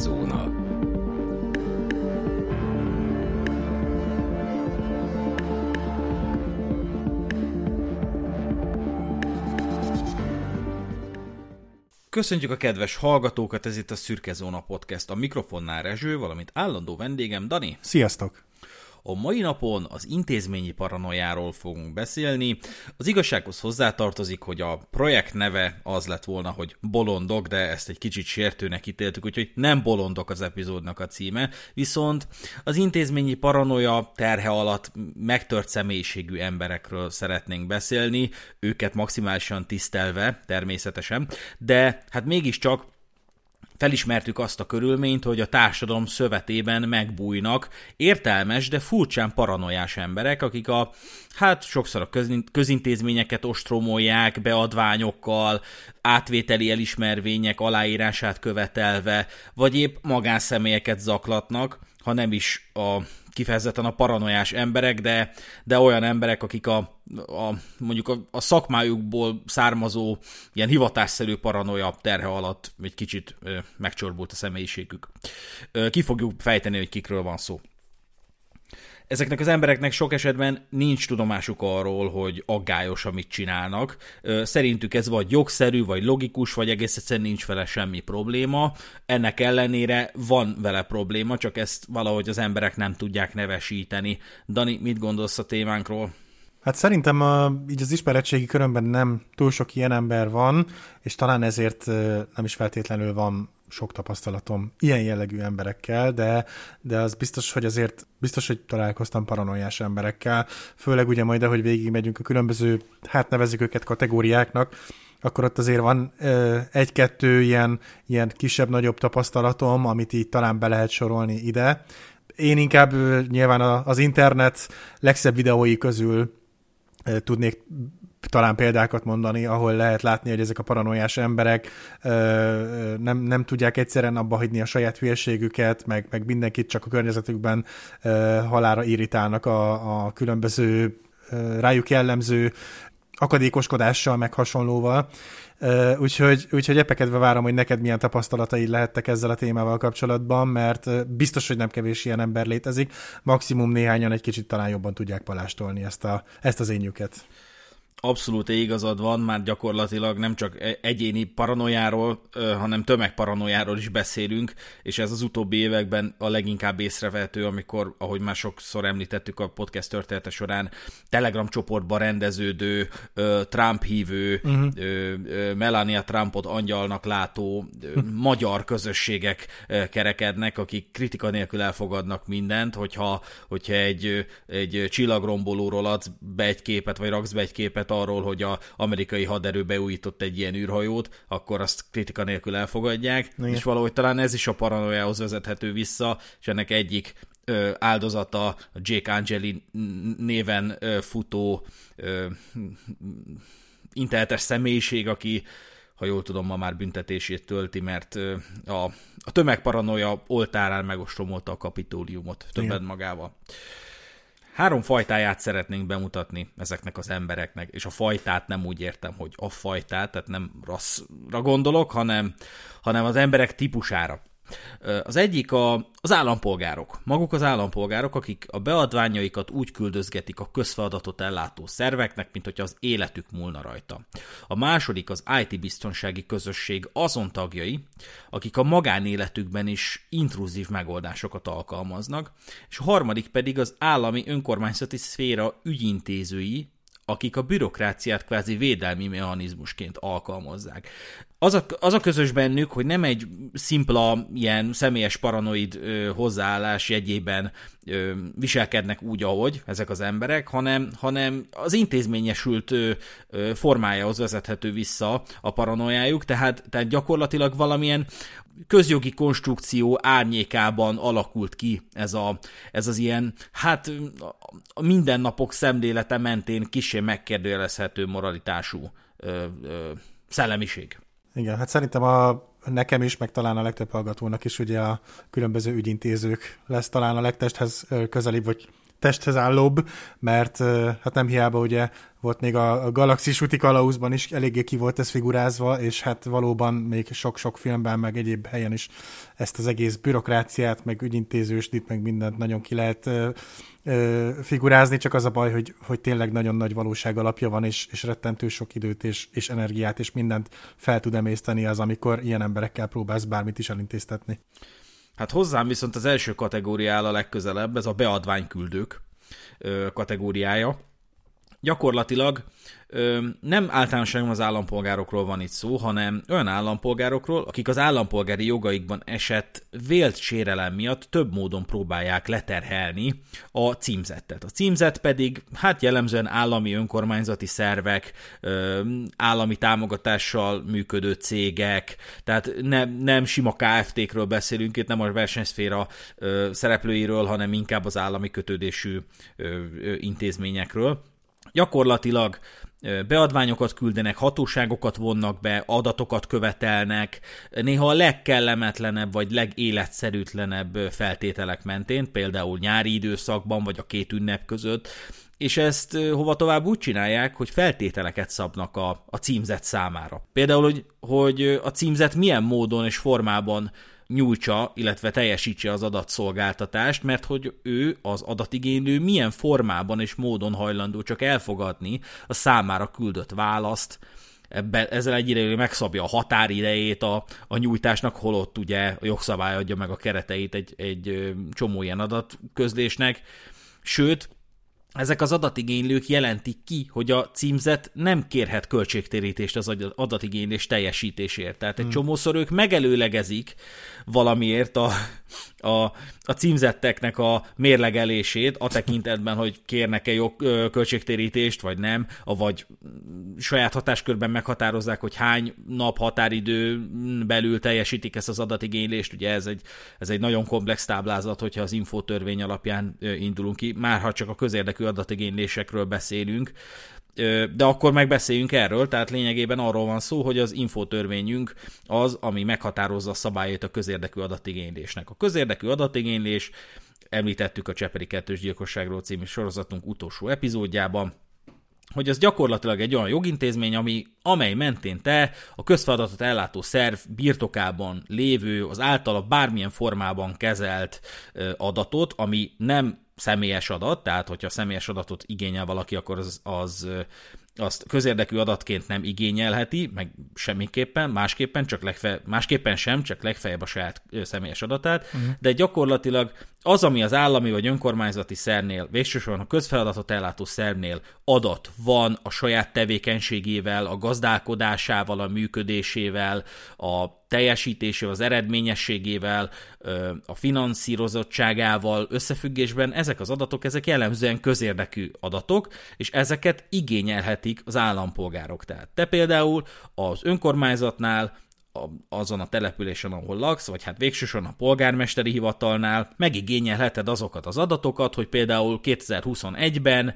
Szürkezóna. Köszöntjük a kedves hallgatókat, ez itt a Szürke Zóna Podcast. A mikrofonnál Rezső, valamint állandó vendégem Dani. Sziasztok! A mai napon az intézményi paranoiáról fogunk beszélni. Az igazsághoz hozzátartozik, hogy a projekt neve az lett volna, hogy Bolondok, de ezt egy kicsit sértőnek ítéltük, úgyhogy nem Bolondok az epizódnak a címe, viszont az intézményi paranoia terhe alatt megtört személyiségű emberekről szeretnénk beszélni, őket maximálisan tisztelve természetesen, de hát mégiscsak felismertük azt a körülményt, hogy a társadalom szövetében megbújnak értelmes, de furcsán paranoiás emberek, akik a, hát sokszor a közintézményeket ostromolják beadványokkal, átvételi elismervények aláírását követelve, vagy épp magánszemélyeket zaklatnak, ha nem is a kifejezetten a paranoiás emberek, de, de olyan emberek, akik a, a mondjuk a, a szakmájukból származó ilyen hivatásszerű paranoia terhe alatt egy kicsit ö, megcsorbult a személyiségük. Ö, ki fogjuk fejteni, hogy kikről van szó ezeknek az embereknek sok esetben nincs tudomásuk arról, hogy aggályos, amit csinálnak. Szerintük ez vagy jogszerű, vagy logikus, vagy egész egyszerűen nincs vele semmi probléma. Ennek ellenére van vele probléma, csak ezt valahogy az emberek nem tudják nevesíteni. Dani, mit gondolsz a témánkról? Hát szerintem a, így az ismeretségi körömben nem túl sok ilyen ember van, és talán ezért nem is feltétlenül van sok tapasztalatom ilyen jellegű emberekkel, de, de az biztos, hogy azért biztos, hogy találkoztam paranoiás emberekkel, főleg ugye majd, ahogy végigmegyünk a különböző, hát nevezzük őket kategóriáknak, akkor ott azért van egy-kettő ilyen, ilyen kisebb-nagyobb tapasztalatom, amit így talán be lehet sorolni ide. Én inkább nyilván az internet legszebb videói közül tudnék talán példákat mondani, ahol lehet látni, hogy ezek a paranoiás emberek ö, nem, nem tudják egyszerűen abba hagyni a saját hülyeségüket, meg, meg mindenkit csak a környezetükben ö, halára irritálnak a, a különböző ö, rájuk jellemző akadékoskodással, meg hasonlóval. Uh, úgyhogy, úgyhogy epekedve várom, hogy neked milyen tapasztalataid lehettek ezzel a témával kapcsolatban, mert biztos, hogy nem kevés ilyen ember létezik, maximum néhányan egy kicsit talán jobban tudják palástolni ezt, a, ezt az énjüket abszolút igazad van, már gyakorlatilag nem csak e- egyéni paranoiáról, hanem tömegparanoiáról is beszélünk, és ez az utóbbi években a leginkább észrevehető, amikor, ahogy már sokszor említettük a podcast története során, Telegram csoportban rendeződő, Trump hívő, uh-huh. Melania Trumpot angyalnak látó magyar közösségek kerekednek, akik kritika nélkül elfogadnak mindent, hogyha, hogyha egy, egy csillagrombolóról adsz be egy képet, vagy raksz be egy képet, arról, hogy a amerikai haderő beújított egy ilyen űrhajót, akkor azt kritika nélkül elfogadják, Igen. és valahogy talán ez is a paranoiához vezethető vissza, és ennek egyik ö, áldozata Jake Angeli néven ö, futó ö, internetes személyiség, aki ha jól tudom, ma már büntetését tölti, mert a, a tömegparanoia oltárán megostromolta a kapitóliumot többet magával. Három fajtáját szeretnénk bemutatni ezeknek az embereknek, és a fajtát nem úgy értem, hogy a fajtát, tehát nem rasszra gondolok, hanem, hanem az emberek típusára. Az egyik a, az állampolgárok. Maguk az állampolgárok, akik a beadványaikat úgy küldözgetik a közfeladatot ellátó szerveknek, mint hogy az életük múlna rajta. A második az IT-biztonsági közösség azon tagjai, akik a magánéletükben is intruzív megoldásokat alkalmaznak, és a harmadik pedig az állami önkormányzati szféra ügyintézői, akik a bürokráciát kvázi védelmi mechanizmusként alkalmazzák. Az a, az a közös bennük, hogy nem egy szimpla ilyen személyes paranoid ö, hozzáállás jegyében ö, viselkednek úgy, ahogy ezek az emberek, hanem, hanem az intézményesült ö, ö, formájához vezethető vissza a paranoiájuk, tehát, tehát gyakorlatilag valamilyen közjogi konstrukció árnyékában alakult ki ez, a, ez az ilyen, hát a mindennapok szemlélete mentén kisé megkérdőjelezhető moralitású ö, ö, szellemiség. Igen, hát szerintem a, nekem is, meg talán a legtöbb hallgatónak is ugye a különböző ügyintézők lesz talán a legtesthez közelibb, vagy testhez állóbb, mert hát nem hiába ugye volt még a Galaxis úti kalauzban is eléggé ki volt ez figurázva, és hát valóban még sok-sok filmben, meg egyéb helyen is ezt az egész bürokráciát, meg ügyintézősdit, meg mindent nagyon ki lehet ö, ö, figurázni, csak az a baj, hogy, hogy tényleg nagyon nagy valóság alapja van, és, és rettentő sok időt és, és energiát, és mindent fel tud emészteni az, amikor ilyen emberekkel próbálsz bármit is elintéztetni. Hát hozzám viszont az első kategória áll a legközelebb, ez a beadványküldők kategóriája. Gyakorlatilag nem általánosan az állampolgárokról van itt szó, hanem olyan állampolgárokról, akik az állampolgári jogaikban esett vélt sérelem miatt több módon próbálják leterhelni a címzettet. A címzet pedig hát jellemzően állami önkormányzati szervek, állami támogatással működő cégek, tehát nem, nem sima KFT-kről beszélünk, itt nem a versenyszféra szereplőiről, hanem inkább az állami kötődésű intézményekről. Gyakorlatilag beadványokat küldenek, hatóságokat vonnak be, adatokat követelnek, néha a legkellemetlenebb vagy legéletszerűtlenebb feltételek mentén, például nyári időszakban vagy a két ünnep között, és ezt hova tovább úgy csinálják, hogy feltételeket szabnak a, a címzet számára. Például, hogy, hogy a címzet milyen módon és formában nyújtsa, illetve teljesítse az adatszolgáltatást, mert hogy ő, az adatigénylő milyen formában és módon hajlandó csak elfogadni a számára küldött választ, ebben, ezzel egyidejűleg megszabja a határidejét a, a nyújtásnak, holott ugye a jogszabály adja meg a kereteit egy, egy csomó ilyen adatközlésnek, sőt, ezek az adatigénylők jelentik ki, hogy a címzet nem kérhet költségtérítést az adatigénylés teljesítésért. Tehát egy hmm. csomószor ők megelőlegezik valamiért a, a, a címzetteknek a mérlegelését a tekintetben, hogy kérnek-e jog, költségtérítést, vagy nem, vagy saját hatáskörben meghatározzák, hogy hány nap határidő belül teljesítik ezt az adatigénylést. Ugye ez egy, ez egy nagyon komplex táblázat, hogyha az infotörvény alapján indulunk ki, már ha csak a közérdekű adatigénylésekről beszélünk, de akkor megbeszéljünk erről, tehát lényegében arról van szó, hogy az infotörvényünk az, ami meghatározza a szabályait a közérdekű adatigénylésnek. A közérdekű adatigénylés, említettük a Cseperi kettős gyilkosságról című sorozatunk utolsó epizódjában, hogy az gyakorlatilag egy olyan jogintézmény, ami, amely mentén te a közfeladatot ellátó szerv birtokában lévő, az általa bármilyen formában kezelt adatot, ami nem személyes adat, tehát hogyha személyes adatot igényel valaki, akkor az, az azt közérdekű adatként nem igényelheti, meg semmiképpen, másképpen, csak legfe, másképpen sem, csak legfeljebb a saját személyes adatát, uh-huh. de gyakorlatilag az, ami az állami vagy önkormányzati szernél, végsősorban a közfeladatot ellátó szernél adat van a saját tevékenységével, a gazdálkodásával, a működésével, a teljesítésével, az eredményességével, a finanszírozottságával összefüggésben, ezek az adatok, ezek jellemzően közérdekű adatok, és ezeket igényelhetik az állampolgárok. Tehát te például az önkormányzatnál azon a településen, ahol laksz, vagy hát végsősorban a polgármesteri hivatalnál megigényelheted azokat az adatokat, hogy például 2021-ben,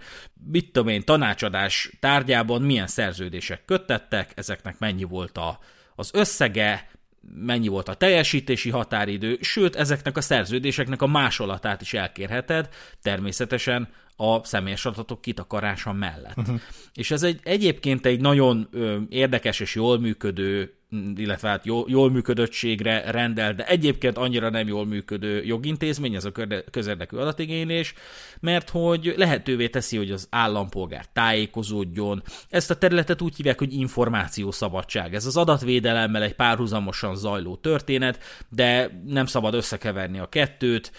mit tudom én, tanácsadás tárgyában milyen szerződések köttettek, ezeknek mennyi volt a, az összege, mennyi volt a teljesítési határidő, sőt, ezeknek a szerződéseknek a másolatát is elkérheted, természetesen a személyes adatok kitakarása mellett. Uh-huh. És ez egy egyébként egy nagyon ö, érdekes és jól működő illetve hát jól, jól működöttségre rendel, de egyébként annyira nem jól működő jogintézmény, ez a közérdekű adatigénylés, mert hogy lehetővé teszi, hogy az állampolgár tájékozódjon. Ezt a területet úgy hívják, hogy információszabadság. Ez az adatvédelemmel egy párhuzamosan zajló történet, de nem szabad összekeverni a kettőt.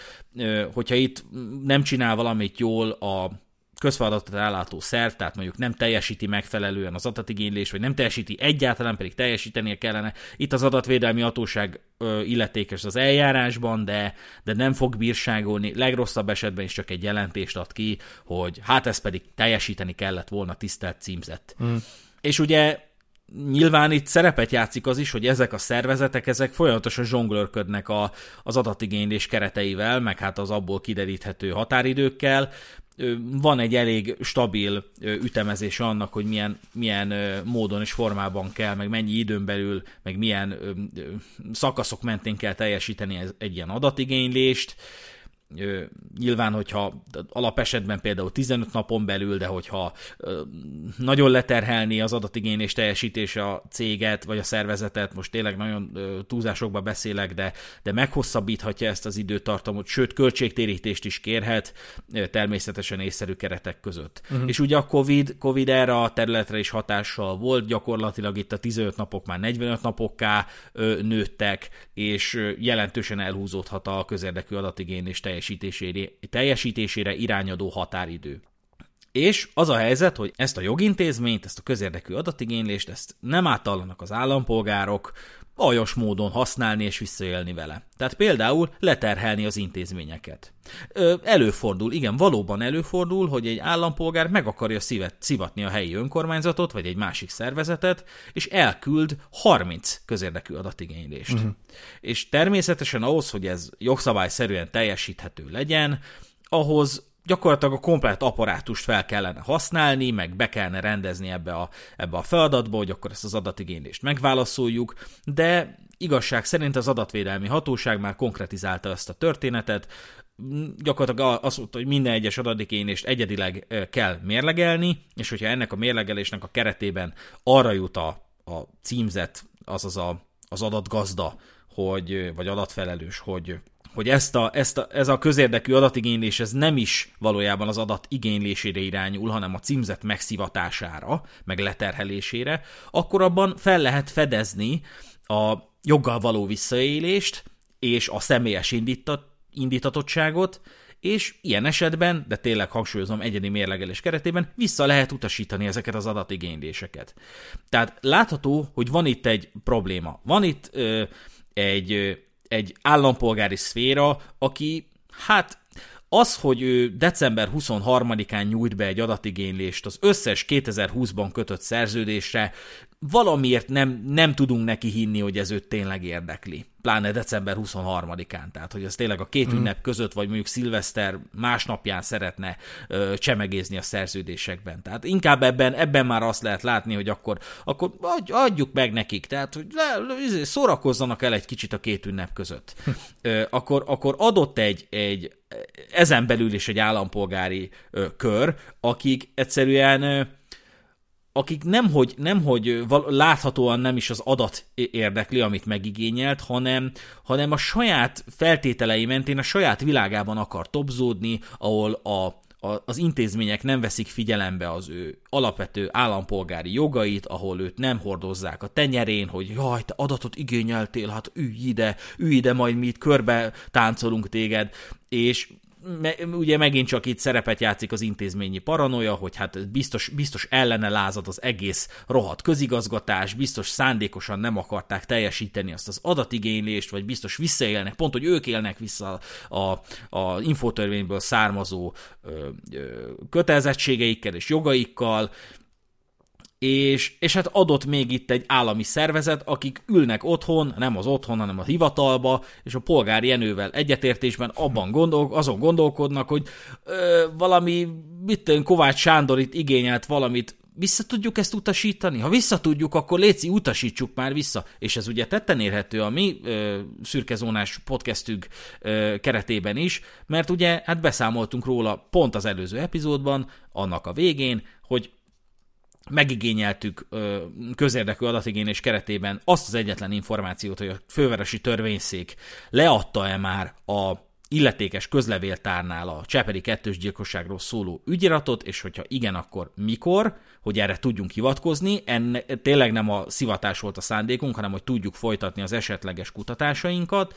Hogyha itt nem csinál valamit jól a közfeladatot ellátó szerv, tehát mondjuk nem teljesíti megfelelően az adatigénylés, vagy nem teljesíti egyáltalán, pedig teljesítenie kellene. Itt az adatvédelmi hatóság ö, illetékes az eljárásban, de, de nem fog bírságolni, legrosszabb esetben is csak egy jelentést ad ki, hogy hát ez pedig teljesíteni kellett volna tisztelt címzett. Mm. És ugye nyilván itt szerepet játszik az is, hogy ezek a szervezetek, ezek folyamatosan zsonglőrködnek a, az adatigénylés kereteivel, meg hát az abból kideríthető határidőkkel, van egy elég stabil ütemezés annak, hogy milyen, milyen módon és formában kell, meg mennyi időn belül, meg milyen szakaszok mentén kell teljesíteni egy ilyen adatigénylést. Nyilván, hogyha alapesetben például 15 napon belül, de hogyha nagyon leterhelni az adatigénylés teljesítése a céget vagy a szervezetet, most tényleg nagyon túlzásokba beszélek, de, de meghosszabbíthatja ezt az időtartamot, sőt költségtérítést is kérhet, természetesen észszerű keretek között. Uh-huh. És ugye a COVID, COVID erre a területre is hatással volt, gyakorlatilag itt a 15 napok már 45 napokká nőttek, és jelentősen elhúzódhat a közérdekű adatigénylés teljesítésére, teljesítésére irányadó határidő. És az a helyzet, hogy ezt a jogintézményt, ezt a közérdekű adatigénylést, ezt nem átallanak az állampolgárok, aljas módon használni és visszaélni vele. Tehát például leterhelni az intézményeket. Ö, előfordul, igen, valóban előfordul, hogy egy állampolgár meg akarja szívet, szivatni a helyi önkormányzatot, vagy egy másik szervezetet, és elküld 30 közérdekű adatigénylést. Uh-huh. És természetesen ahhoz, hogy ez jogszabályszerűen teljesíthető legyen, ahhoz gyakorlatilag a komplet apparátust fel kellene használni, meg be kellene rendezni ebbe a, ebbe a feladatba, hogy akkor ezt az adatigénylést megválaszoljuk, de igazság szerint az adatvédelmi hatóság már konkretizálta ezt a történetet, gyakorlatilag azt mondta, hogy minden egyes adatigénylést egyedileg kell mérlegelni, és hogyha ennek a mérlegelésnek a keretében arra jut a, a címzet, azaz a, az adatgazda, hogy, vagy adatfelelős, hogy hogy ezt a, ezt a, ez a közérdekű adatigénylés ez nem is valójában az adat igénylésére irányul, hanem a címzet megszivatására, meg leterhelésére, akkor abban fel lehet fedezni a joggal való visszaélést és a személyes indítat, indítatottságot, és ilyen esetben, de tényleg hangsúlyozom egyedi mérlegelés keretében, vissza lehet utasítani ezeket az adatigényléseket. Tehát látható, hogy van itt egy probléma. Van itt ö, egy egy állampolgári szféra, aki hát az, hogy ő december 23-án nyújt be egy adatigénylést az összes 2020-ban kötött szerződésre, valamiért nem, nem tudunk neki hinni, hogy ez őt tényleg érdekli. Pláne december 23-án. Tehát, hogy ez tényleg a két mm. ünnep között, vagy mondjuk szilveszter másnapján szeretne ö, csemegézni a szerződésekben. Tehát inkább ebben, ebben már azt lehet látni, hogy akkor, akkor adjuk meg nekik. Tehát, hogy le, izé, szórakozzanak el egy kicsit a két ünnep között. ö, akkor, akkor adott egy, egy ezen belül is egy állampolgári ö, kör, akik egyszerűen ö, akik nemhogy, nemhogy láthatóan nem is az adat érdekli, amit megigényelt, hanem, hanem a saját feltételei mentén a saját világában akar topzódni, ahol a, a, az intézmények nem veszik figyelembe az ő alapvető állampolgári jogait, ahol őt nem hordozzák a tenyerén, hogy jaj, te adatot igényeltél, hát ülj ide, ülj ide, majd mi itt körbe táncolunk téged, és me, ugye megint csak itt szerepet játszik az intézményi paranoia, hogy hát biztos, biztos ellene lázad az egész rohadt közigazgatás, biztos szándékosan nem akarták teljesíteni azt az adatigénylést, vagy biztos visszaélnek, pont, hogy ők élnek vissza a, a infotörvényből származó ö, ö, kötelezettségeikkel és jogaikkal, és, és hát adott még itt egy állami szervezet, akik ülnek otthon, nem az otthon, hanem a hivatalba, és a polgári jenővel egyetértésben abban gondol, azon gondolkodnak, hogy ö, valami, mit tudom, Kovács Sándor itt igényelt valamit, vissza tudjuk ezt utasítani? Ha vissza tudjuk, akkor léci, utasítsuk már vissza. És ez ugye tetten érhető a mi ö, szürkezónás podcastünk ö, keretében is, mert ugye hát beszámoltunk róla pont az előző epizódban, annak a végén, hogy megigényeltük közérdekű adatigénylés keretében azt az egyetlen információt, hogy a fővárosi törvényszék leadta-e már a illetékes közlevéltárnál a Cseperi kettős gyilkosságról szóló ügyiratot, és hogyha igen, akkor mikor, hogy erre tudjunk hivatkozni. Enne, tényleg nem a szivatás volt a szándékunk, hanem hogy tudjuk folytatni az esetleges kutatásainkat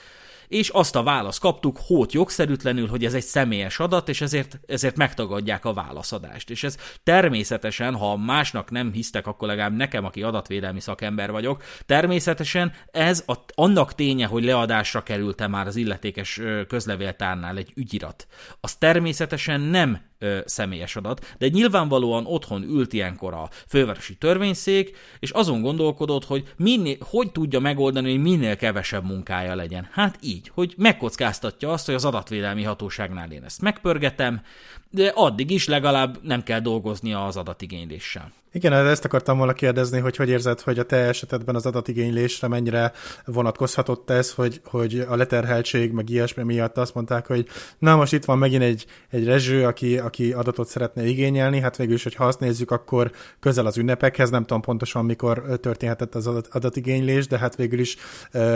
és azt a választ kaptuk hót jogszerűtlenül, hogy ez egy személyes adat, és ezért, ezért megtagadják a válaszadást. És ez természetesen, ha másnak nem hisztek, akkor legalább nekem, aki adatvédelmi szakember vagyok, természetesen ez a, annak ténye, hogy leadásra került-e már az illetékes közlevéltárnál egy ügyirat, az természetesen nem ö, személyes adat, de nyilvánvalóan otthon ült ilyenkor a fővárosi törvényszék, és azon gondolkodott, hogy minél, hogy tudja megoldani, hogy minél kevesebb munkája legyen. Hát így, hogy megkockáztatja azt, hogy az adatvédelmi hatóságnál én ezt megpörgetem, de addig is legalább nem kell dolgoznia az adatigényléssel. Igen, ezt akartam volna kérdezni, hogy hogy érzed, hogy a te esetedben az adatigénylésre mennyire vonatkozhatott ez, hogy, hogy a leterheltség, meg ilyesmi miatt azt mondták, hogy na most itt van megint egy, egy rezső, aki, aki adatot szeretne igényelni, hát végül is, hogy ha azt nézzük, akkor közel az ünnepekhez, nem tudom pontosan mikor történhetett az adat, adatigénylés, de hát végül is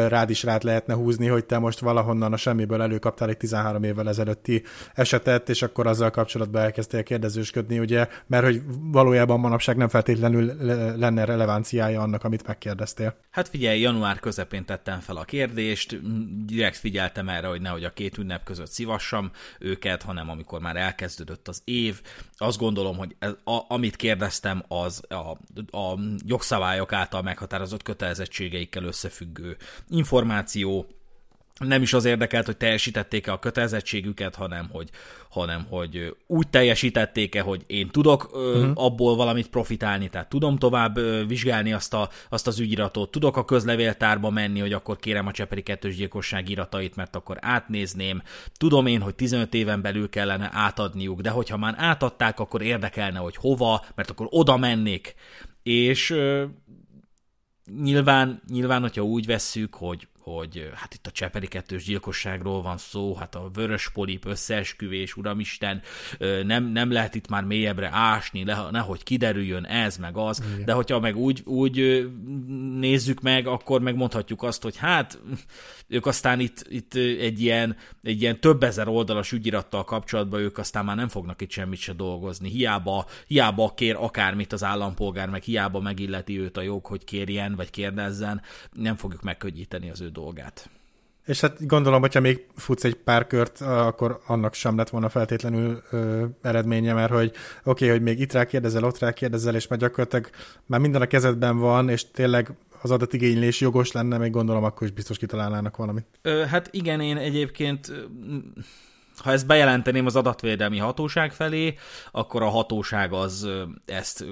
rád is rád lehetne húzni, hogy te most valahonnan a semmiből előkaptál egy 13 évvel ezelőtti esetet, és akkor azzal kapcsolatban elkezdtél kérdezősködni, ugye, mert hogy valójában manapság nem feltétlenül lenne relevanciája annak, amit megkérdeztél. Hát figyelj, január közepén tettem fel a kérdést, direkt figyeltem erre, hogy nehogy a két ünnep között szivassam őket, hanem amikor már elkezdődött az év. Azt gondolom, hogy ez, a, amit kérdeztem, az a, a jogszabályok által meghatározott kötelezettségeikkel összefüggő információ, nem is az érdekelt, hogy teljesítették-e a kötelezettségüket, hanem hogy, hanem hogy úgy teljesítették-e, hogy én tudok uh-huh. abból valamit profitálni, tehát tudom tovább vizsgálni azt, a, azt az ügyiratot, tudok a közlevéltárba menni, hogy akkor kérem a Cseperi kettős gyilkosság iratait, mert akkor átnézném. Tudom én, hogy 15 éven belül kellene átadniuk, de hogyha már átadták, akkor érdekelne, hogy hova, mert akkor oda mennék. És nyilván, nyilván, hogyha úgy vesszük, hogy hogy hát itt a Cseperi kettős gyilkosságról van szó, hát a vörös polip összeesküvés, uramisten, nem, nem lehet itt már mélyebbre ásni, nehogy kiderüljön ez, meg az, Igen. de hogyha meg úgy, úgy nézzük meg, akkor megmondhatjuk azt, hogy hát ők aztán itt, itt egy, ilyen, egy ilyen több ezer oldalas ügyirattal kapcsolatban ők aztán már nem fognak itt semmit se dolgozni. Hiába, hiába kér akármit az állampolgár, meg hiába megilleti őt a jog, hogy kérjen, vagy kérdezzen, nem fogjuk megkönnyíteni az ő dolgát. És hát gondolom, hogyha még futsz egy pár kört, akkor annak sem lett volna feltétlenül ö, eredménye, mert hogy oké, okay, hogy még itt rákérdezel, ott rákérdezel, és már gyakorlatilag már minden a kezedben van, és tényleg az adatigénylés jogos lenne, még gondolom, akkor is biztos kitalálnának valamit. Ö, hát igen, én egyébként ha ezt bejelenteném az adatvédelmi hatóság felé, akkor a hatóság az ezt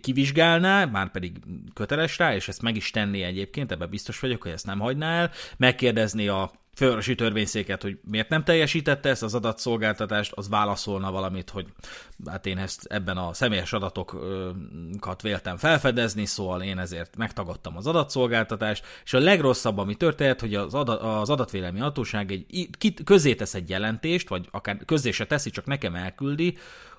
kivizsgálná, már pedig köteles rá, és ezt meg is tenné egyébként, ebben biztos vagyok, hogy ezt nem hagyná el, megkérdezné a fővárosi törvényszéket, hogy miért nem teljesítette ezt az adatszolgáltatást, az válaszolna valamit, hogy hát én ezt ebben a személyes adatokat véltem felfedezni, szóval én ezért megtagadtam az adatszolgáltatást, és a legrosszabb, ami történt, hogy az, adat, az adatvédelmi hatóság egy, közé tesz egy jelentést, vagy akár közé se teszi, csak nekem elküldi,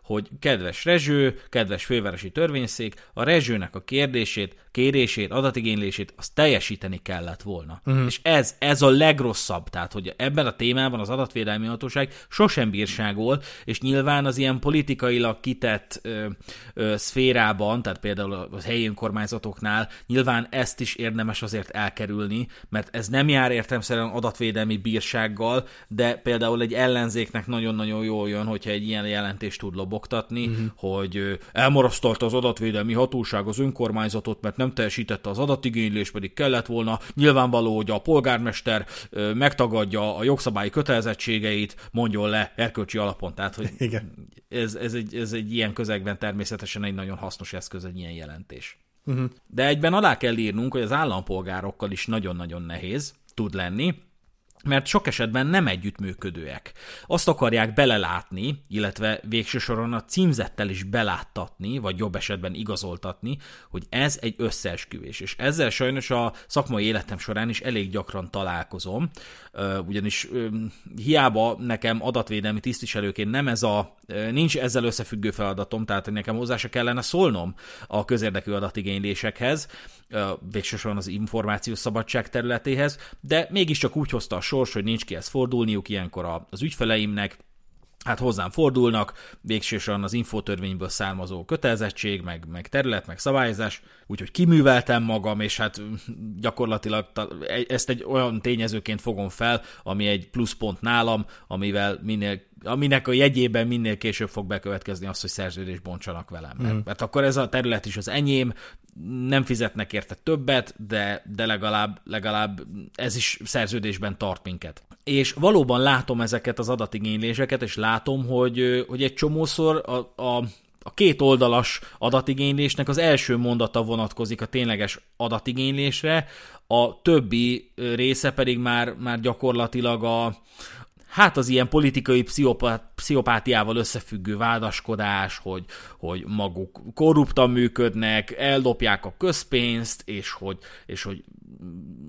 hogy kedves Rezső, kedves fővárosi törvényszék, a Rezsőnek a kérdését, kérését, adatigénylését, azt teljesíteni kellett volna. Uh-huh. És ez, ez a legrosszabb, tehát hogy ebben a témában az adatvédelmi hatóság sosem bírságol, és nyilván az ilyen politikailag kitett ö, ö, szférában, tehát például a helyi önkormányzatoknál nyilván ezt is érdemes azért elkerülni, mert ez nem jár értelmszerűen adatvédelmi bírsággal, de például egy ellenzéknek nagyon-nagyon jól jön, hogyha egy ilyen jelentést tud lobogni lobogtatni, uh-huh. hogy elmarasztalta az adatvédelmi hatóság az önkormányzatot, mert nem teljesítette az adatigénylés, pedig kellett volna. Nyilvánvaló, hogy a polgármester megtagadja a jogszabályi kötelezettségeit, mondjon le erkölcsi alapon. Tehát, hogy Igen. Ez, ez, egy, ez egy ilyen közegben természetesen egy nagyon hasznos eszköz, egy ilyen jelentés. Uh-huh. De egyben alá kell írnunk, hogy az állampolgárokkal is nagyon-nagyon nehéz tud lenni, mert sok esetben nem együttműködőek. Azt akarják belelátni, illetve végső soron a címzettel is beláttatni, vagy jobb esetben igazoltatni, hogy ez egy összeesküvés. És ezzel sajnos a szakmai életem során is elég gyakran találkozom, ugyanis hiába nekem adatvédelmi tisztviselőként nem ez a, nincs ezzel összefüggő feladatom, tehát nekem hozzá se kellene szólnom a közérdekű adatigénylésekhez, végsősorban az információs szabadság területéhez, de mégiscsak úgy hozta a sors, hogy nincs kihez fordulniuk ilyenkor az ügyfeleimnek, hát hozzám fordulnak, végsősorban az infotörvényből származó kötelezettség, meg, meg terület, meg szabályozás, úgyhogy kiműveltem magam, és hát gyakorlatilag ezt egy olyan tényezőként fogom fel, ami egy pluszpont nálam, amivel minél aminek a jegyében minél később fog bekövetkezni az, hogy szerződést bontsanak velem. Mert, mm. mert akkor ez a terület is az enyém, nem fizetnek érte többet, de, de legalább, legalább ez is szerződésben tart minket. És valóban látom ezeket az adatigényléseket, és látom, hogy, hogy egy csomószor a, a, a két oldalas adatigénylésnek az első mondata vonatkozik a tényleges adatigénylésre, a többi része pedig már, már gyakorlatilag a, hát az ilyen politikai pszichopát, pszichopátiával összefüggő vádaskodás, hogy, hogy maguk korruptan működnek, eldopják a közpénzt, és hogy, és hogy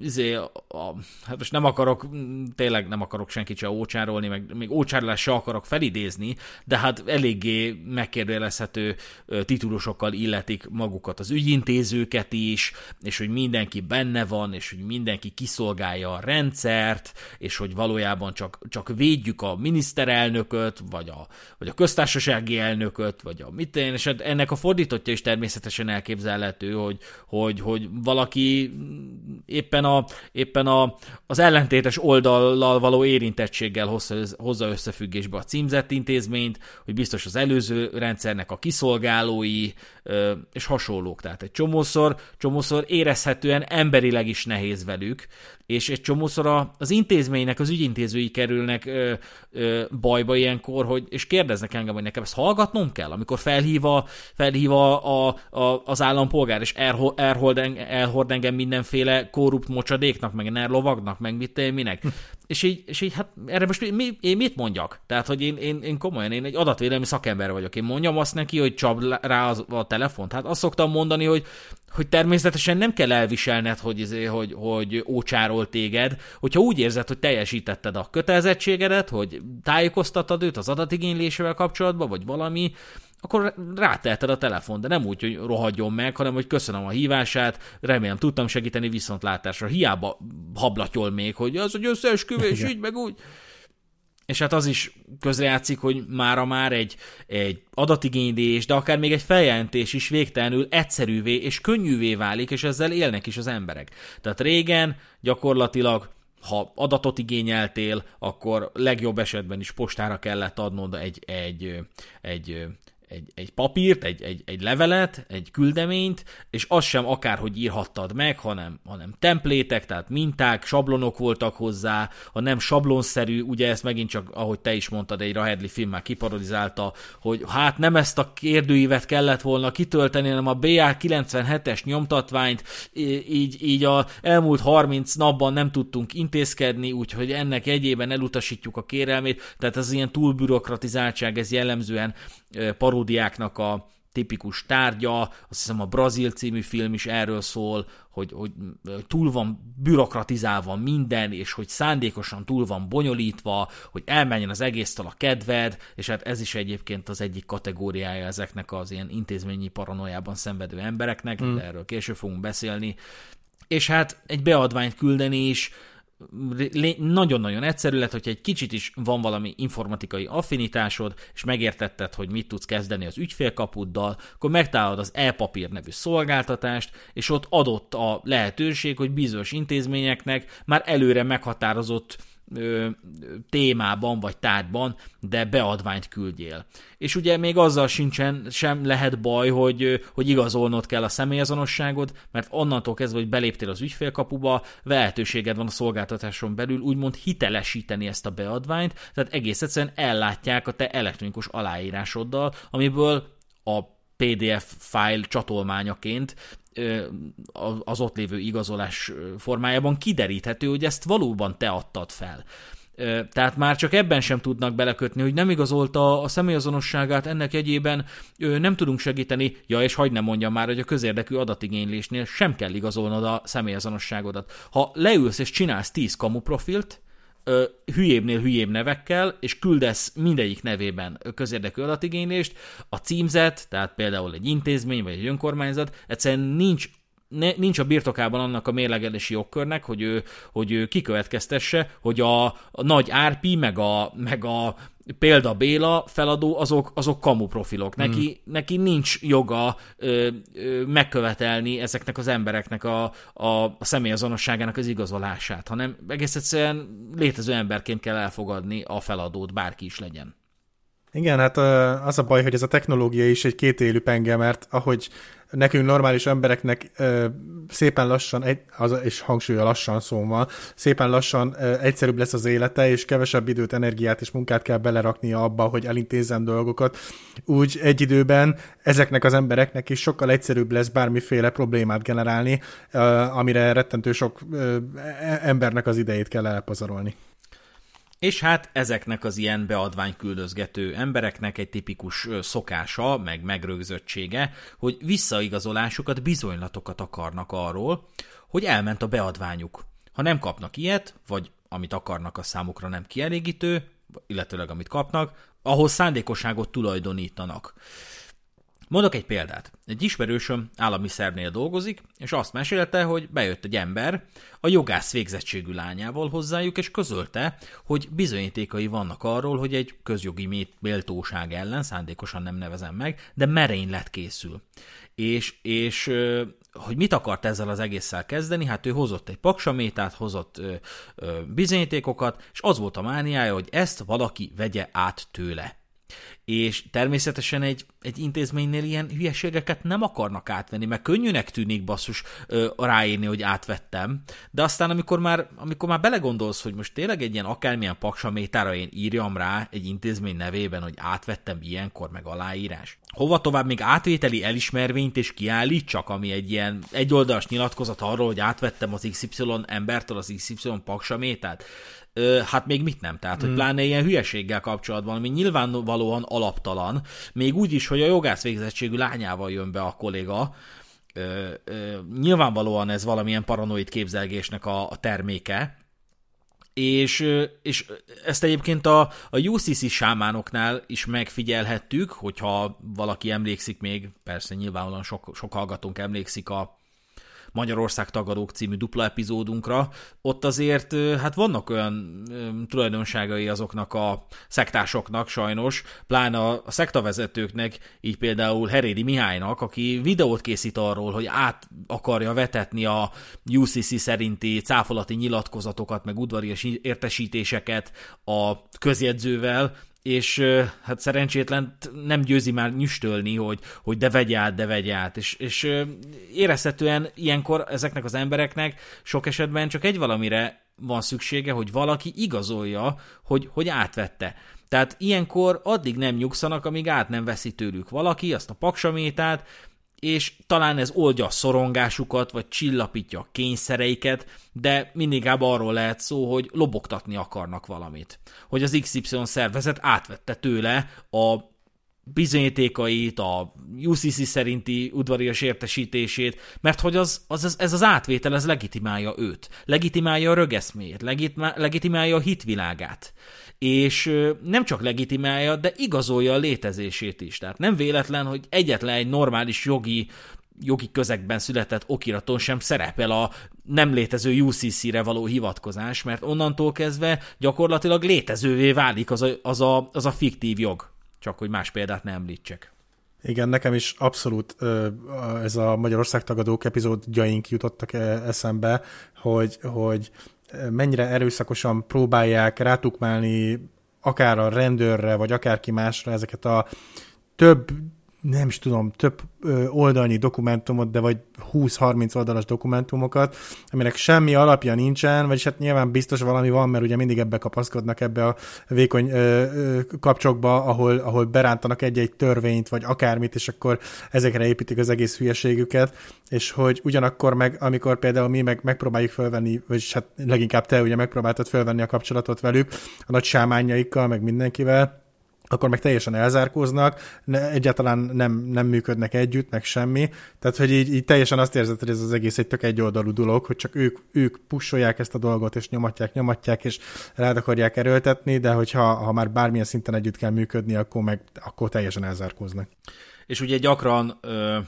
izé, a, hát most nem akarok, tényleg nem akarok senkit se ócsárolni, meg még ócsárolás se akarok felidézni, de hát eléggé megkérdőjelezhető titulusokkal illetik magukat az ügyintézőket is, és hogy mindenki benne van, és hogy mindenki kiszolgálja a rendszert, és hogy valójában csak, csak védjük a miniszterelnököt, vagy a, vagy a köztársasági elnököt, vagy a mit én, és hát ennek a fordítottja is természetesen elképzelhető, hogy, hogy, hogy valaki éppen, a, éppen a, az ellentétes oldallal való érintettséggel hozza, hozza összefüggésbe a címzett intézményt, hogy biztos az előző rendszernek a kiszolgálói, és hasonlók. Tehát egy csomószor, csomószor érezhetően emberileg is nehéz velük, és egy csomószor az intézménynek, az ügyintézői kerülnek ö, ö, bajba ilyenkor, hogy, és kérdeznek engem, hogy nekem ezt hallgatnom kell, amikor felhív, a, felhív a, a, a, az állampolgár, és elhord, elhord engem mindenféle korrupt mocsadéknak, meg nerlovagnak, meg mit minek. És, így, és így, hát erre most mi, én mit mondjak? Tehát, hogy én, én, én komolyan, én egy adatvédelmi szakember vagyok. Én mondjam azt neki, hogy csap rá az, a telefont. Hát azt szoktam mondani, hogy hogy természetesen nem kell elviselned, hogy, izé, hogy, hogy ócsárol téged, hogyha úgy érzed, hogy teljesítetted a kötelezettségedet, hogy tájékoztatod őt az adatigénylésével kapcsolatban, vagy valami, akkor rátelted a telefon, de nem úgy, hogy rohadjon meg, hanem hogy köszönöm a hívását, remélem tudtam segíteni viszontlátásra. Hiába hablatyol még, hogy az, hogy összeesküvés, így meg úgy és hát az is közrejátszik, hogy mára már egy, egy adatigénylés, de akár még egy feljelentés is végtelenül egyszerűvé és könnyűvé válik, és ezzel élnek is az emberek. Tehát régen gyakorlatilag ha adatot igényeltél, akkor legjobb esetben is postára kellett adnod egy, egy, egy egy, egy papírt, egy, egy, egy levelet, egy küldeményt, és azt sem akárhogy írhattad meg, hanem, hanem templétek, tehát minták, sablonok voltak hozzá, ha nem sablonszerű, ugye ezt megint csak, ahogy te is mondtad, egy Rahedli film már kiparodizálta, hogy hát nem ezt a kérdőívet kellett volna kitölteni, hanem a BA 97-es nyomtatványt, így, így a elmúlt 30 napban nem tudtunk intézkedni, úgyhogy ennek egyében elutasítjuk a kérelmét, tehát ez ilyen túlbürokratizáltság, ez jellemzően paródiáknak a tipikus tárgya, azt hiszem a Brazil című film is erről szól, hogy, hogy túl van bürokratizálva minden, és hogy szándékosan túl van bonyolítva, hogy elmenjen az egésztől a kedved, és hát ez is egyébként az egyik kategóriája ezeknek az ilyen intézményi paranoiában szenvedő embereknek, mm. de erről később fogunk beszélni. És hát egy beadványt küldeni is, nagyon-nagyon egyszerű lett, hogyha egy kicsit is van valami informatikai affinitásod, és megértetted, hogy mit tudsz kezdeni az ügyfélkapuddal, akkor megtalálod az e-papír nevű szolgáltatást, és ott adott a lehetőség, hogy bizonyos intézményeknek már előre meghatározott témában vagy tárgyban, de beadványt küldjél. És ugye még azzal sincsen, sem lehet baj, hogy, hogy igazolnod kell a személyazonosságod, mert onnantól kezdve, hogy beléptél az ügyfélkapuba, lehetőséged van a szolgáltatáson belül úgymond hitelesíteni ezt a beadványt, tehát egész egyszerűen ellátják a te elektronikus aláírásoddal, amiből a PDF file csatolmányaként az ott lévő igazolás formájában kideríthető, hogy ezt valóban te adtad fel. Tehát már csak ebben sem tudnak belekötni, hogy nem igazolta a személyazonosságát, ennek egyében nem tudunk segíteni, ja és hagyd ne mondjam már, hogy a közérdekű adatigénylésnél sem kell igazolnod a személyazonosságodat. Ha leülsz és csinálsz 10 kamu profilt, hülyébbnél hülyébb nevekkel, és küldesz mindegyik nevében közérdekű adatigénylést, a címzet, tehát például egy intézmény vagy egy önkormányzat, egyszerűen nincs ne, nincs a birtokában annak a mérlegelési jogkörnek, hogy ő, hogy ő kikövetkeztesse, hogy a, a nagy Árpi, meg a, meg a példa Béla feladó, azok, azok kamu profilok. Neki, hmm. neki nincs joga ö, ö, megkövetelni ezeknek az embereknek a, a, a személyazonosságának az igazolását, hanem egész egyszerűen létező emberként kell elfogadni a feladót, bárki is legyen. Igen, hát az a baj, hogy ez a technológia is egy kétélű penge, mert ahogy nekünk normális embereknek szépen lassan, az, és hangsúlya lassan szóval, szépen lassan egyszerűbb lesz az élete, és kevesebb időt, energiát és munkát kell beleraknia abba, hogy elintézzen dolgokat. Úgy egy időben ezeknek az embereknek is sokkal egyszerűbb lesz bármiféle problémát generálni, amire rettentő sok e, embernek az idejét kell elpazarolni. És hát ezeknek az ilyen beadványküldözgető embereknek egy tipikus szokása, meg megrögzöttsége, hogy visszaigazolásukat, bizonylatokat akarnak arról, hogy elment a beadványuk. Ha nem kapnak ilyet, vagy amit akarnak, a számukra nem kielégítő, illetőleg amit kapnak, ahhoz szándékosságot tulajdonítanak. Mondok egy példát. Egy ismerősöm állami szervnél dolgozik, és azt mesélte, hogy bejött egy ember a jogász végzettségű lányával hozzájuk, és közölte, hogy bizonyítékai vannak arról, hogy egy közjogi méltóság ellen, szándékosan nem nevezem meg, de merénylet készül. És, és hogy mit akart ezzel az egésszel kezdeni, hát ő hozott egy paksamétát, hozott ö, ö, bizonyítékokat, és az volt a mániája, hogy ezt valaki vegye át tőle és természetesen egy, egy intézménynél ilyen hülyeségeket nem akarnak átvenni, mert könnyűnek tűnik basszus ö, ráírni, hogy átvettem, de aztán amikor már, amikor már belegondolsz, hogy most tényleg egy ilyen akármilyen paksamétára én írjam rá egy intézmény nevében, hogy átvettem ilyenkor, meg aláírás. Hova tovább még átvételi elismervényt és kiállítsak, ami egy ilyen egyoldalas nyilatkozat arról, hogy átvettem az XY embertől az XY paksamétát hát még mit nem. Tehát, hogy mm. pláne ilyen hülyeséggel kapcsolatban, ami nyilvánvalóan alaptalan, még úgy is, hogy a jogász végzettségű lányával jön be a kolléga, ö, ö, nyilvánvalóan ez valamilyen paranoid képzelgésnek a, a terméke, és, és ezt egyébként a, a UCC sámánoknál is megfigyelhettük, hogyha valaki emlékszik még, persze nyilvánvalóan sok, sok hallgatónk emlékszik a Magyarország tagadók című dupla epizódunkra, ott azért hát vannak olyan tulajdonságai azoknak a szektásoknak sajnos, pláne a, szektavezetőknek, így például Herédi Mihálynak, aki videót készít arról, hogy át akarja vetetni a UCC szerinti cáfolati nyilatkozatokat, meg udvarias értesítéseket a közjegyzővel, és hát szerencsétlen nem győzi már nyüstölni, hogy, hogy de vegy át, de vegy át, és, és érezhetően ilyenkor ezeknek az embereknek sok esetben csak egy valamire van szüksége, hogy valaki igazolja, hogy, hogy átvette. Tehát ilyenkor addig nem nyugszanak, amíg át nem veszi tőlük valaki azt a paksamétát, és talán ez oldja a szorongásukat, vagy csillapítja a kényszereiket, de mindig arról lehet szó, hogy lobogtatni akarnak valamit. Hogy az XY szervezet átvette tőle a bizonyítékait, a UCC szerinti udvarias értesítését, mert hogy az, az, ez az átvétel, ez legitimálja őt, legitimálja a rögeszmét, legitimálja a hitvilágát és nem csak legitimálja, de igazolja a létezését is. Tehát nem véletlen, hogy egyetlen egy normális jogi jogi közegben született okiraton sem szerepel a nem létező UCC-re való hivatkozás, mert onnantól kezdve gyakorlatilag létezővé válik az a, az a, az a fiktív jog. Csak hogy más példát ne említsek. Igen, nekem is abszolút ez a Magyarország tagadók epizódjaink jutottak eszembe, hogy, hogy mennyire erőszakosan próbálják rátukmálni akár a rendőrre, vagy akárki másra ezeket a több nem is tudom, több oldalnyi dokumentumot, de vagy 20-30 oldalas dokumentumokat, aminek semmi alapja nincsen, vagyis hát nyilván biztos valami van, mert ugye mindig ebbe kapaszkodnak ebbe a vékony ö, ö, kapcsokba, ahol, ahol berántanak egy-egy törvényt, vagy akármit, és akkor ezekre építik az egész hülyeségüket, és hogy ugyanakkor meg, amikor például mi meg megpróbáljuk felvenni, vagyis hát leginkább te ugye megpróbáltad felvenni a kapcsolatot velük, a nagy sámányaikkal, meg mindenkivel, akkor meg teljesen elzárkóznak, ne, egyáltalán nem, nem működnek együtt, meg semmi. Tehát, hogy így, így teljesen azt érzed, hogy ez az egész egy tök egyoldalú dolog, hogy csak ők, ők pusolják ezt a dolgot, és nyomatják, nyomatják, és rád akarják erőltetni, de hogyha ha már bármilyen szinten együtt kell működni, akkor meg akkor teljesen elzárkóznak. És ugye gyakran ö,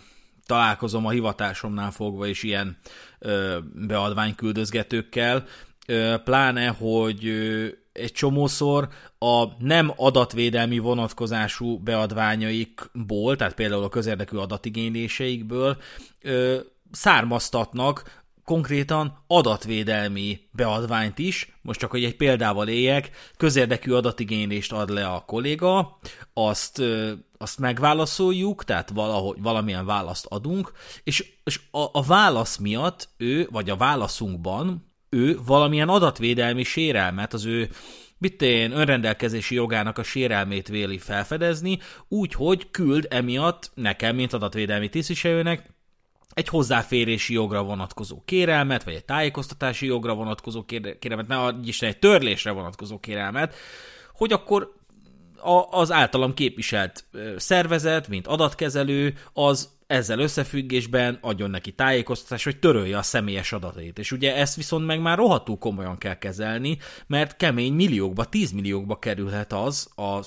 találkozom a hivatásomnál fogva is ilyen ö, beadványküldözgetőkkel, ö, pláne, hogy ö, egy csomószor a nem adatvédelmi vonatkozású beadványaikból, tehát például a közérdekű adatigényléseikből ö, származtatnak konkrétan adatvédelmi beadványt is, most csak hogy egy példával éljek, közérdekű adatigénylést ad le a kolléga, azt, ö, azt megválaszoljuk, tehát valahogy valamilyen választ adunk, és, és a, a válasz miatt ő, vagy a válaszunkban ő valamilyen adatvédelmi sérelmet, az ő mit önrendelkezési jogának a sérelmét véli felfedezni, úgyhogy küld emiatt nekem, mint adatvédelmi tisztviselőnek, egy hozzáférési jogra vonatkozó kérelmet, vagy egy tájékoztatási jogra vonatkozó kérelmet, ne adj Isten egy törlésre vonatkozó kérelmet, hogy akkor az általam képviselt szervezet, mint adatkezelő, az ezzel összefüggésben adjon neki tájékoztatást, hogy törölje a személyes adatait. És ugye ezt viszont meg már rohadtul komolyan kell kezelni, mert kemény milliókba, tízmilliókba kerülhet az a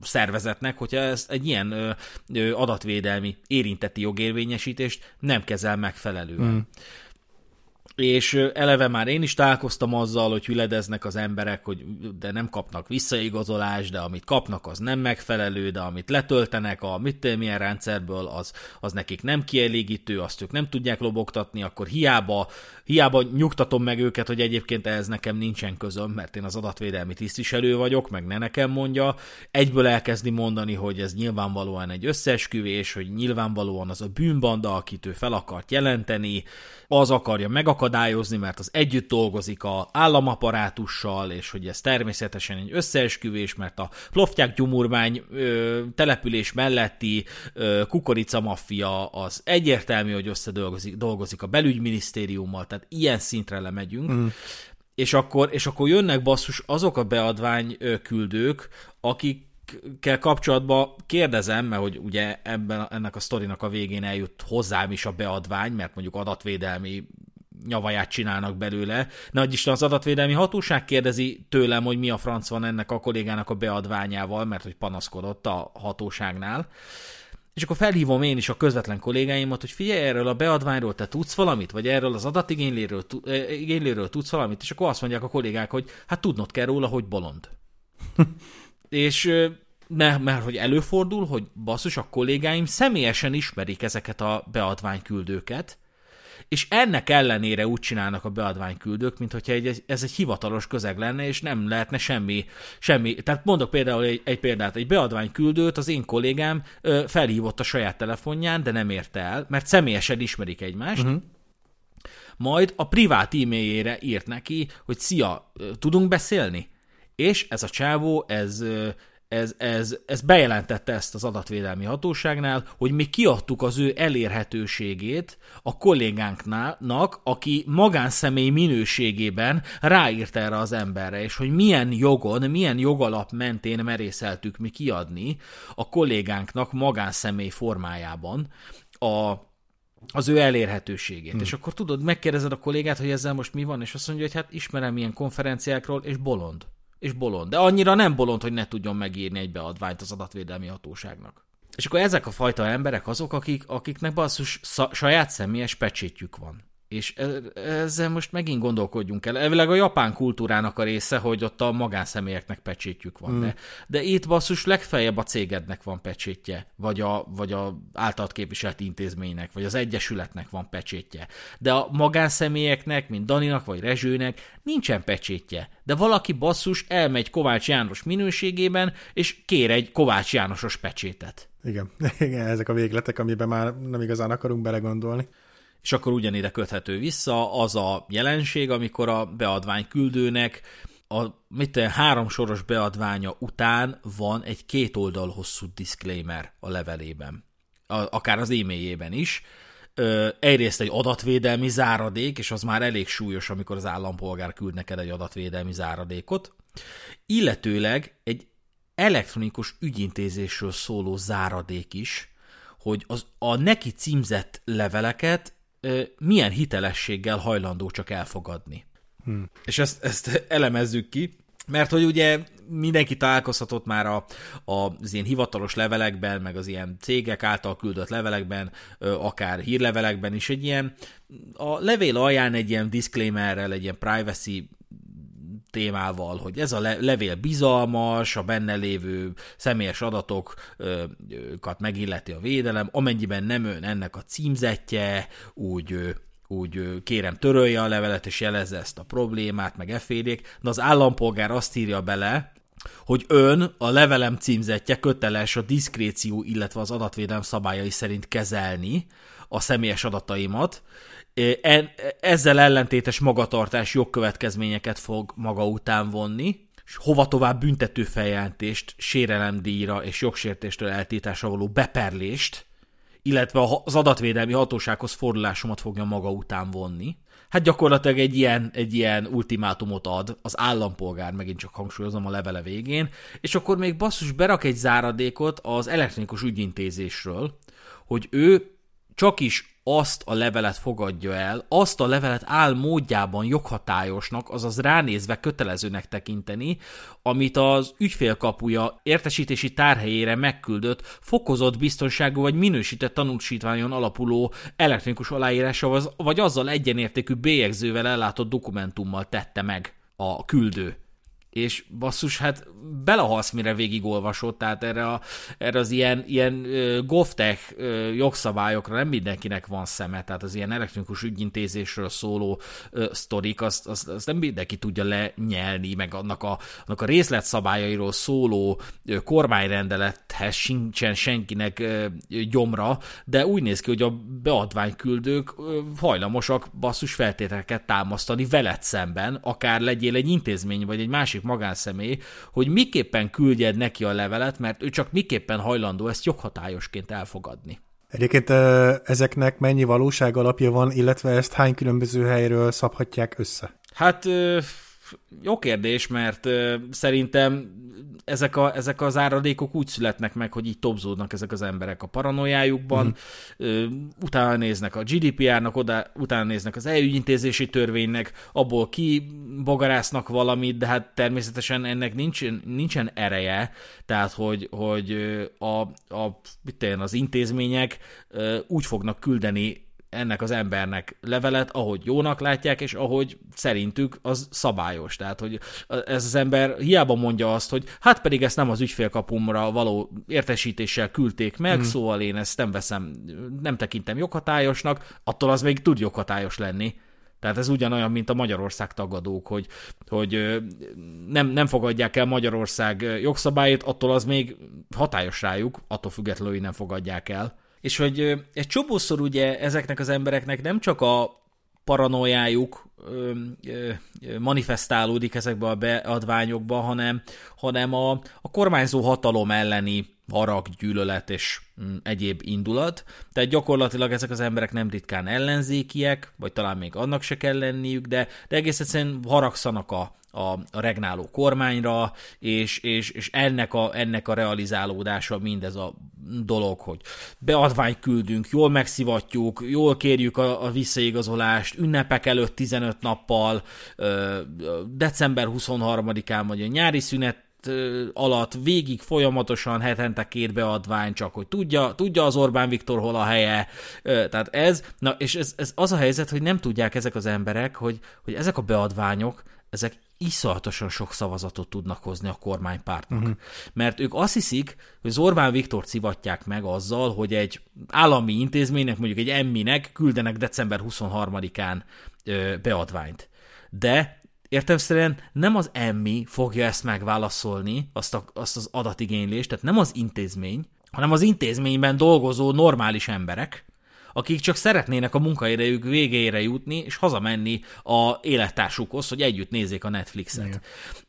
szervezetnek, hogyha ez egy ilyen ö, ö, adatvédelmi érinteti jogérvényesítést nem kezel megfelelően. Mm és eleve már én is találkoztam azzal, hogy hüledeznek az emberek, hogy de nem kapnak visszaigazolást, de amit kapnak, az nem megfelelő, de amit letöltenek a mit milyen rendszerből, az, az nekik nem kielégítő, azt ők nem tudják lobogtatni, akkor hiába, hiába nyugtatom meg őket, hogy egyébként ehhez nekem nincsen közöm, mert én az adatvédelmi tisztviselő vagyok, meg ne nekem mondja. Egyből elkezdi mondani, hogy ez nyilvánvalóan egy összeesküvés, hogy nyilvánvalóan az a bűnbanda, akit ő fel akart jelenteni, az akarja megakadályozni, mert az együtt dolgozik a államaparátussal, és hogy ez természetesen egy összeesküvés, mert a Ploftják gyumurvány ö, település melletti ö, kukorica maffia az egyértelmű, hogy összedolgozik dolgozik a belügyminisztériummal, tehát ilyen szintre lemegyünk. Mm és akkor, és akkor jönnek basszus azok a beadvány küldők, akik kell kapcsolatban kérdezem, mert hogy ugye ebben, ennek a sztorinak a végén eljut hozzám is a beadvány, mert mondjuk adatvédelmi nyavaját csinálnak belőle. Nagy Isten az adatvédelmi hatóság kérdezi tőlem, hogy mi a franc van ennek a kollégának a beadványával, mert hogy panaszkodott a hatóságnál. És akkor felhívom én is a közvetlen kollégáimat, hogy figyelj, erről a beadványról te tudsz valamit, vagy erről az adatigényléről igényléről tudsz valamit, és akkor azt mondják a kollégák, hogy hát tudnod kell róla, hogy bolond. És mert, mert hogy előfordul, hogy basszus, a kollégáim személyesen ismerik ezeket a beadványküldőket, és ennek ellenére úgy csinálnak a beadványküldők, mint hogyha egy, ez egy hivatalos közeg lenne, és nem lehetne semmi, semmi. Tehát mondok például egy, egy példát, egy beadványküldőt az én kollégám ö, felhívott a saját telefonján, de nem érte el, mert személyesen ismerik egymást, uh-huh. majd a privát e-mailjére írt neki, hogy szia, tudunk beszélni? És ez a csávó, ez, ez, ez, ez bejelentette ezt az adatvédelmi hatóságnál, hogy mi kiadtuk az ő elérhetőségét a kollégánknak, aki magánszemély minőségében ráírt erre az emberre, és hogy milyen jogon, milyen jogalap mentén merészeltük mi kiadni a kollégánknak magánszemély formájában a, az ő elérhetőségét. Hmm. És akkor tudod, megkérdezed a kollégát, hogy ezzel most mi van, és azt mondja, hogy hát ismerem ilyen konferenciákról, és bolond és bolond. De annyira nem bolond, hogy ne tudjon megírni egy beadványt az adatvédelmi hatóságnak. És akkor ezek a fajta emberek azok, akik, akiknek basszus saját személyes pecsétjük van. És e, ezzel most megint gondolkodjunk el. Elvileg a japán kultúrának a része, hogy ott a magánszemélyeknek pecsétjük van. Mm. De, de itt basszus legfeljebb a cégednek van pecsétje, vagy a, vagy a általad képviselt intézménynek, vagy az egyesületnek van pecsétje. De a magánszemélyeknek, mint Daninak vagy Rezsőnek nincsen pecsétje. De valaki basszus elmegy Kovács János minőségében, és kér egy Kovács Jánosos pecsétet. Igen. Igen, ezek a végletek, amiben már nem igazán akarunk belegondolni és akkor ugyanide köthető vissza az a jelenség, amikor a beadvány küldőnek a mit tudom, három soros beadványa után van egy két oldal hosszú disclaimer a levelében, a, akár az e-mailjében is. Ö, egyrészt egy adatvédelmi záradék, és az már elég súlyos, amikor az állampolgár küld neked egy adatvédelmi záradékot, illetőleg egy elektronikus ügyintézésről szóló záradék is, hogy az, a neki címzett leveleket milyen hitelességgel hajlandó csak elfogadni. Hmm. És ezt, ezt elemezzük ki, mert hogy ugye mindenki találkozhatott már a, a, az ilyen hivatalos levelekben, meg az ilyen cégek által küldött levelekben, akár hírlevelekben is egy ilyen, a levél alján egy ilyen disclaimerrel, egy ilyen privacy témával, hogy ez a levél bizalmas, a benne lévő személyes adatokat megilleti a védelem, amennyiben nem ön ennek a címzetje, úgy úgy kérem törölje a levelet, és jelezze ezt a problémát, meg effélék, de az állampolgár azt írja bele, hogy ön a levelem címzetje köteles a diszkréció, illetve az adatvédelem szabályai szerint kezelni a személyes adataimat, ezzel ellentétes magatartás jogkövetkezményeket fog maga után vonni, és hova tovább büntető feljelentést, sérelemdíjra és jogsértéstől eltétásra való beperlést illetve az adatvédelmi hatósághoz fordulásomat fogja maga után vonni. Hát gyakorlatilag egy ilyen, egy ilyen ultimátumot ad az állampolgár, megint csak hangsúlyozom a levele végén, és akkor még basszus berak egy záradékot az elektronikus ügyintézésről, hogy ő csak is azt a levelet fogadja el, azt a levelet áll módjában joghatályosnak, azaz ránézve kötelezőnek tekinteni, amit az ügyfélkapuja értesítési tárhelyére megküldött fokozott biztonságú vagy minősített tanúsítványon alapuló elektronikus aláírása, vagy azzal egyenértékű bélyegzővel ellátott dokumentummal tette meg a küldő és basszus, hát belehalsz, mire végigolvasod, tehát erre, a, erre az ilyen, ilyen GovTech jogszabályokra nem mindenkinek van szeme, tehát az ilyen elektronikus ügyintézésről szóló uh, sztorik, azt, azt, azt nem mindenki tudja lenyelni, meg annak a, annak a részletszabályairól szóló uh, kormányrendelethez sincsen senkinek uh, gyomra, de úgy néz ki, hogy a beadványküldők uh, hajlamosak basszus feltételeket támasztani veled szemben, akár legyél egy intézmény, vagy egy másik magánszemély, hogy miképpen küldjed neki a levelet, mert ő csak miképpen hajlandó ezt joghatályosként elfogadni. Egyébként ezeknek mennyi valóság alapja van, illetve ezt hány különböző helyről szabhatják össze? Hát jó kérdés, mert szerintem ezek, a, ezek az áradékok úgy születnek meg, hogy így tobzódnak ezek az emberek a paranoiájukban, uh-huh. utána néznek a GDPR-nak, oda, utána néznek az EU-ügyintézési törvénynek, abból ki bogarásznak valamit, de hát természetesen ennek nincsen, nincsen ereje, tehát hogy, hogy a, a, mit az intézmények úgy fognak küldeni ennek az embernek levelet, ahogy jónak látják, és ahogy szerintük az szabályos. Tehát, hogy ez az ember hiába mondja azt, hogy hát pedig ezt nem az ügyfélkapumra való értesítéssel küldték meg, mm. szóval én ezt nem veszem, nem tekintem joghatályosnak, attól az még tud joghatályos lenni. Tehát ez ugyanolyan, mint a Magyarország tagadók, hogy, hogy nem, nem fogadják el Magyarország jogszabályait, attól az még hatályos rájuk, attól függetlenül, hogy nem fogadják el és hogy egy csomószor ugye ezeknek az embereknek nem csak a paranoiájuk ö, ö, manifestálódik ezekbe a beadványokba, hanem, hanem a, a kormányzó hatalom elleni harag, gyűlölet és mm, egyéb indulat. Tehát gyakorlatilag ezek az emberek nem ritkán ellenzékiek, vagy talán még annak se kell lenniük, de, de egész egyszerűen haragszanak a, a, a regnáló kormányra, és, és, és ennek, a, ennek a realizálódása mindez a dolog, hogy beadványt küldünk, jól megszivatjuk, jól kérjük a, a visszaigazolást, ünnepek előtt 15 nappal, december 23-án vagy a nyári szünet alatt végig folyamatosan hetente két beadvány, csak hogy tudja, tudja az Orbán Viktor hol a helye. Tehát ez, na és ez, ez az a helyzet, hogy nem tudják ezek az emberek, hogy, hogy ezek a beadványok, ezek iszonyatosan sok szavazatot tudnak hozni a kormánypártnak. Uh-huh. Mert ők azt hiszik, hogy az Orbán Viktor civatják meg azzal, hogy egy állami intézménynek, mondjuk egy emminek küldenek december 23-án ö, beadványt. De értelmszerűen nem az emmi fogja ezt megválaszolni, azt, a, azt az adatigénylést, tehát nem az intézmény, hanem az intézményben dolgozó normális emberek, akik csak szeretnének a munkaidejük végére jutni, és hazamenni a élettársukhoz, hogy együtt nézzék a Netflixet. Igen.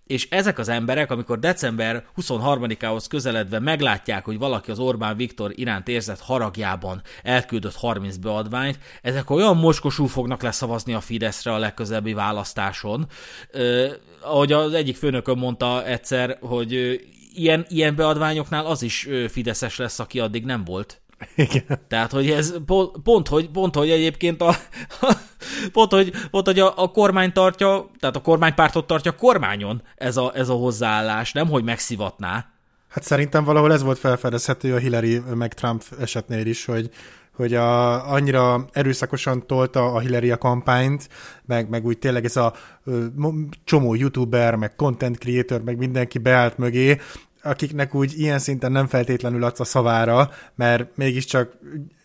És ezek az emberek, amikor december 23-ához közeledve meglátják, hogy valaki az Orbán Viktor iránt érzett haragjában elküldött 30 beadványt, ezek olyan moskosú fognak leszavazni a Fideszre a legközelebbi választáson. Eh, ahogy az egyik főnökön mondta egyszer, hogy ilyen, ilyen beadványoknál az is fideszes lesz, aki addig nem volt. Igen. Tehát, hogy ez pont, pont, hogy, pont, hogy egyébként a, pont, hogy, pont, hogy a, a kormány tartja, tehát a kormánypártot tartja a kormányon ez a, ez a hozzáállás, nem hogy megszivatná. Hát szerintem valahol ez volt felfedezhető a Hillary meg Trump esetnél is, hogy, hogy a, annyira erőszakosan tolta a Hillary a kampányt, meg, meg úgy tényleg ez a ö, csomó youtuber, meg content creator, meg mindenki beállt mögé, akiknek úgy ilyen szinten nem feltétlenül adsz a szavára, mert mégiscsak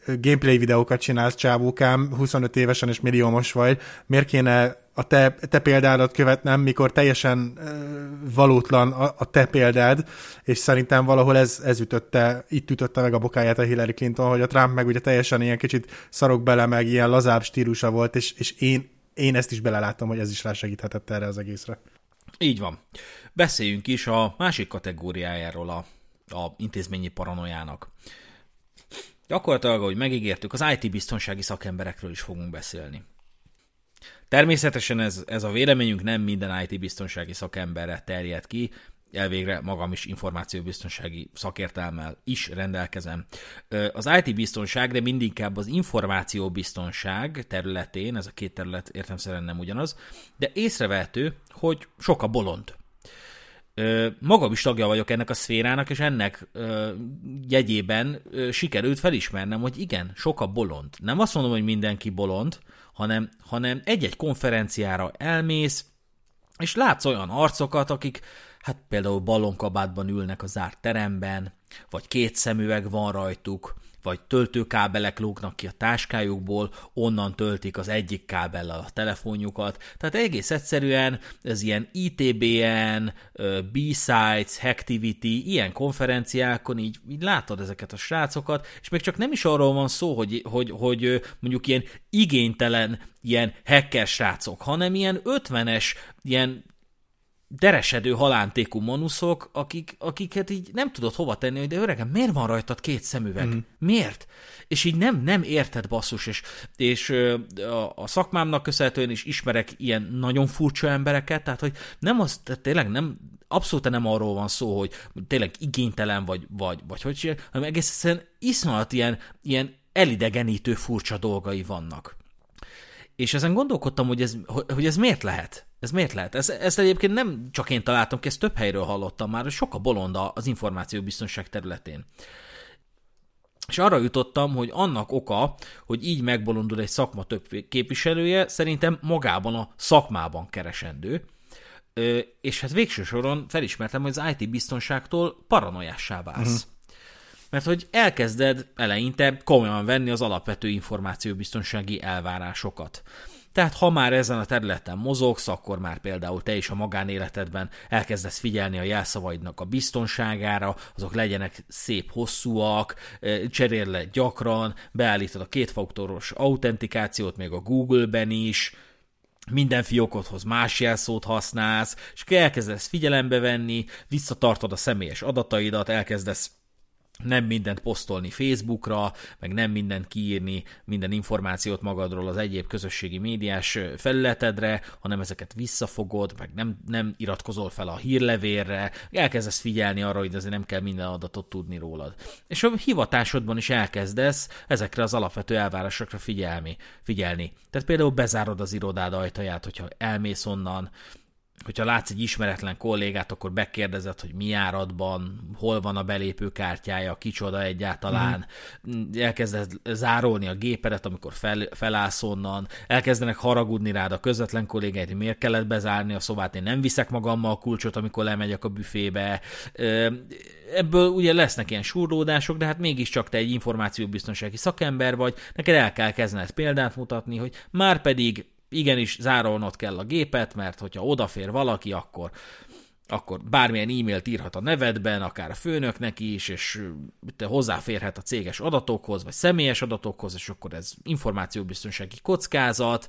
gameplay videókat csinálsz csávókám, 25 évesen és milliómos vagy, miért kéne a te, te példádat követnem, mikor teljesen uh, valótlan a, a te példád, és szerintem valahol ez, ez ütötte, itt ütötte meg a bokáját a Hillary Clinton, hogy a Trump meg ugye teljesen ilyen kicsit szarok bele, meg ilyen lazább stílusa volt, és, és én, én ezt is beleláttam, hogy ez is rásegíthetett erre az egészre. Így van. Beszéljünk is a másik kategóriájáról a, a intézményi paranoiának. Gyakorlatilag, ahogy megígértük, az IT biztonsági szakemberekről is fogunk beszélni. Természetesen ez, ez a véleményünk nem minden IT biztonsági szakemberre terjed ki, elvégre magam is információbiztonsági szakértelmel is rendelkezem. Az IT biztonság, de mindinkább az információbiztonság területén, ez a két terület értemszerűen nem ugyanaz, de észrevehető, hogy sok a bolond. Magam is tagja vagyok ennek a szférának, és ennek jegyében sikerült felismernem, hogy igen, sok a bolond. Nem azt mondom, hogy mindenki bolond, hanem, hanem egy-egy konferenciára elmész, és látsz olyan arcokat, akik hát például ballonkabátban ülnek a zárt teremben, vagy két szemüveg van rajtuk, vagy töltőkábelek lógnak ki a táskájukból, onnan töltik az egyik kábellel a telefonjukat. Tehát egész egyszerűen ez ilyen ITBN, B-Sites, Hacktivity, ilyen konferenciákon így, így látod ezeket a srácokat, és még csak nem is arról van szó, hogy, hogy, hogy mondjuk ilyen igénytelen ilyen hacker srácok, hanem ilyen 50-es, ilyen deresedő halántékú monuszok, akik, akiket így nem tudod hova tenni, hogy de öregem, miért van rajtad két szemüveg? Mm. Miért? És így nem, nem érted basszus, és, és a, a szakmámnak köszönhetően is ismerek ilyen nagyon furcsa embereket, tehát hogy nem az, tehát tényleg nem, abszolút nem arról van szó, hogy tényleg igénytelen vagy, vagy, vagy hogy csinál, hanem egészen iszonyat ilyen, ilyen elidegenítő furcsa dolgai vannak. És ezen gondolkodtam, hogy ez, hogy ez miért lehet. Ez miért lehet? Ez, ezt egyébként nem csak én találtam ki, ezt több helyről hallottam már, hogy sok a bolonda az információbiztonság területén. És arra jutottam, hogy annak oka, hogy így megbolondul egy szakma több képviselője, szerintem magában a szakmában keresendő. És hát végső soron felismertem, hogy az IT biztonságtól paranoiássá válsz. Uh-huh. Mert hogy elkezded eleinte komolyan venni az alapvető információbiztonsági elvárásokat. Tehát ha már ezen a területen mozogsz, akkor már például te is a magánéletedben elkezdesz figyelni a jelszavaidnak a biztonságára, azok legyenek szép hosszúak, cserél le gyakran, beállítod a kétfaktoros autentikációt még a Google-ben is, minden fiókodhoz más jelszót használsz, és elkezdesz figyelembe venni, visszatartod a személyes adataidat, elkezdesz nem mindent posztolni Facebookra, meg nem mindent kiírni, minden információt magadról az egyéb közösségi médiás felületedre, hanem ezeket visszafogod, meg nem, nem iratkozol fel a hírlevélre, elkezdesz figyelni arra, hogy azért nem kell minden adatot tudni rólad. És a hivatásodban is elkezdesz ezekre az alapvető elvárásokra figyelni. figyelni. Tehát például bezárod az irodád ajtaját, hogyha elmész onnan, hogyha látsz egy ismeretlen kollégát, akkor bekérdezed, hogy mi járatban, hol van a belépőkártyája, kicsoda egyáltalán, mm. elkezded zárolni a gépedet, amikor fel, felállsz onnan, elkezdenek haragudni rád a közvetlen kollégáid, hogy miért kellett bezárni a szobát, én nem viszek magammal a kulcsot, amikor lemegyek a büfébe. Ebből ugye lesznek ilyen surlódások, de hát mégiscsak te egy információbiztonsági szakember vagy, neked el kell kezdened példát mutatni, hogy már pedig igenis zárolnod kell a gépet, mert hogyha odafér valaki, akkor akkor bármilyen e-mailt írhat a nevedben, akár a főnöknek is, és te hozzáférhet a céges adatokhoz, vagy személyes adatokhoz, és akkor ez információbiztonsági kockázat,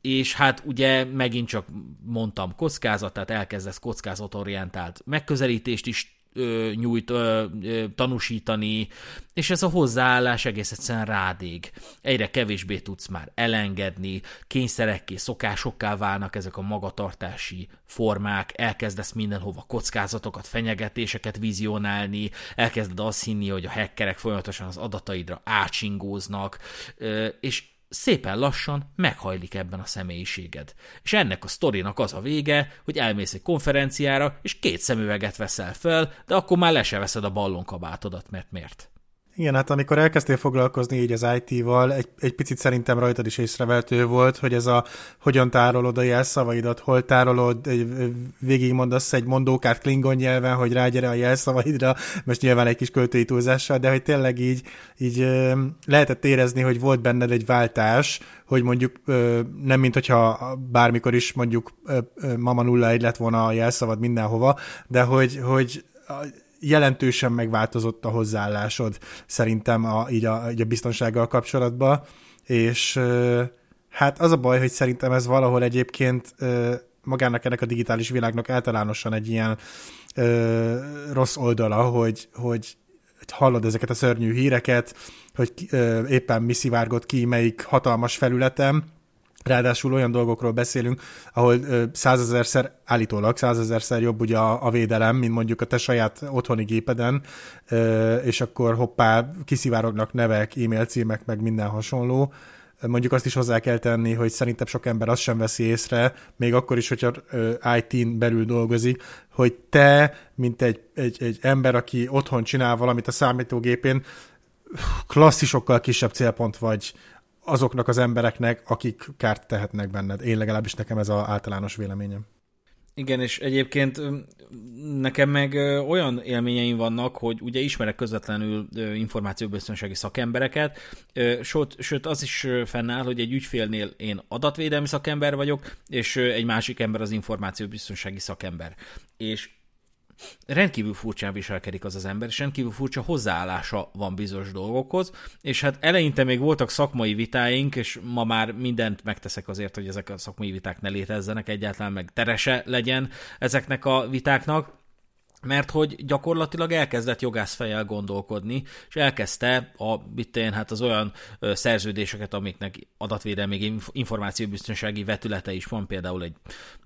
és hát ugye megint csak mondtam kockázat, tehát elkezdesz kockázatorientált megközelítést is ö, nyújt, ö, ö, tanúsítani, és ez a hozzáállás egész egyszerűen rádég. Egyre kevésbé tudsz már elengedni, kényszerekké, szokásokká válnak ezek a magatartási formák, elkezdesz mindenhova kockázatokat, fenyegetéseket vizionálni, elkezded azt hinni, hogy a hackerek folyamatosan az adataidra átsingóznak, és szépen lassan meghajlik ebben a személyiséged. És ennek a sztorinak az a vége, hogy elmész egy konferenciára, és két szemüveget veszel fel, de akkor már le se veszed a ballonkabátodat, mert miért? Igen, hát amikor elkezdtél foglalkozni így az IT-val, egy, egy picit szerintem rajtad is észreveltő volt, hogy ez a hogyan tárolod a jelszavaidat, hol tárolod, végigmondasz egy mondókát klingon nyelven, hogy rágyere a jelszavaidra, most nyilván egy kis költői túlzással, de hogy tényleg így, így lehetett érezni, hogy volt benned egy váltás, hogy mondjuk nem mint hogyha bármikor is mondjuk mama nulla egy lett volna a jelszavad mindenhova, de hogy, hogy jelentősen megváltozott a hozzáállásod szerintem a, így, a, így a biztonsággal kapcsolatban, és hát az a baj, hogy szerintem ez valahol egyébként magának ennek a digitális világnak általánosan egy ilyen rossz oldala, hogy, hogy hallod ezeket a szörnyű híreket, hogy éppen mi szivárgott ki melyik hatalmas felületem, Ráadásul olyan dolgokról beszélünk, ahol százezerszer, állítólag százezerszer jobb ugye a, a védelem, mint mondjuk a te saját otthoni gépeden, és akkor hoppá, kiszivárognak nevek, e-mail címek, meg minden hasonló. Mondjuk azt is hozzá kell tenni, hogy szerintem sok ember azt sem veszi észre, még akkor is, hogyha IT-n belül dolgozik, hogy te, mint egy, egy, egy ember, aki otthon csinál valamit a számítógépén, klasszisokkal kisebb célpont vagy azoknak az embereknek, akik kárt tehetnek benned. Én legalábbis nekem ez az általános véleményem. Igen, és egyébként nekem meg olyan élményeim vannak, hogy ugye ismerek közvetlenül információbiztonsági szakembereket, sőt, sőt az is fennáll, hogy egy ügyfélnél én adatvédelmi szakember vagyok, és egy másik ember az információbiztonsági szakember. És rendkívül furcsán viselkedik az az ember, és rendkívül furcsa hozzáállása van bizonyos dolgokhoz, és hát eleinte még voltak szakmai vitáink, és ma már mindent megteszek azért, hogy ezek a szakmai viták ne létezzenek egyáltalán, meg terese legyen ezeknek a vitáknak, mert hogy gyakorlatilag elkezdett jogászfejjel gondolkodni, és elkezdte a, mit én, hát az olyan szerződéseket, amiknek adatvédelmi információbiztonsági vetülete is van, például egy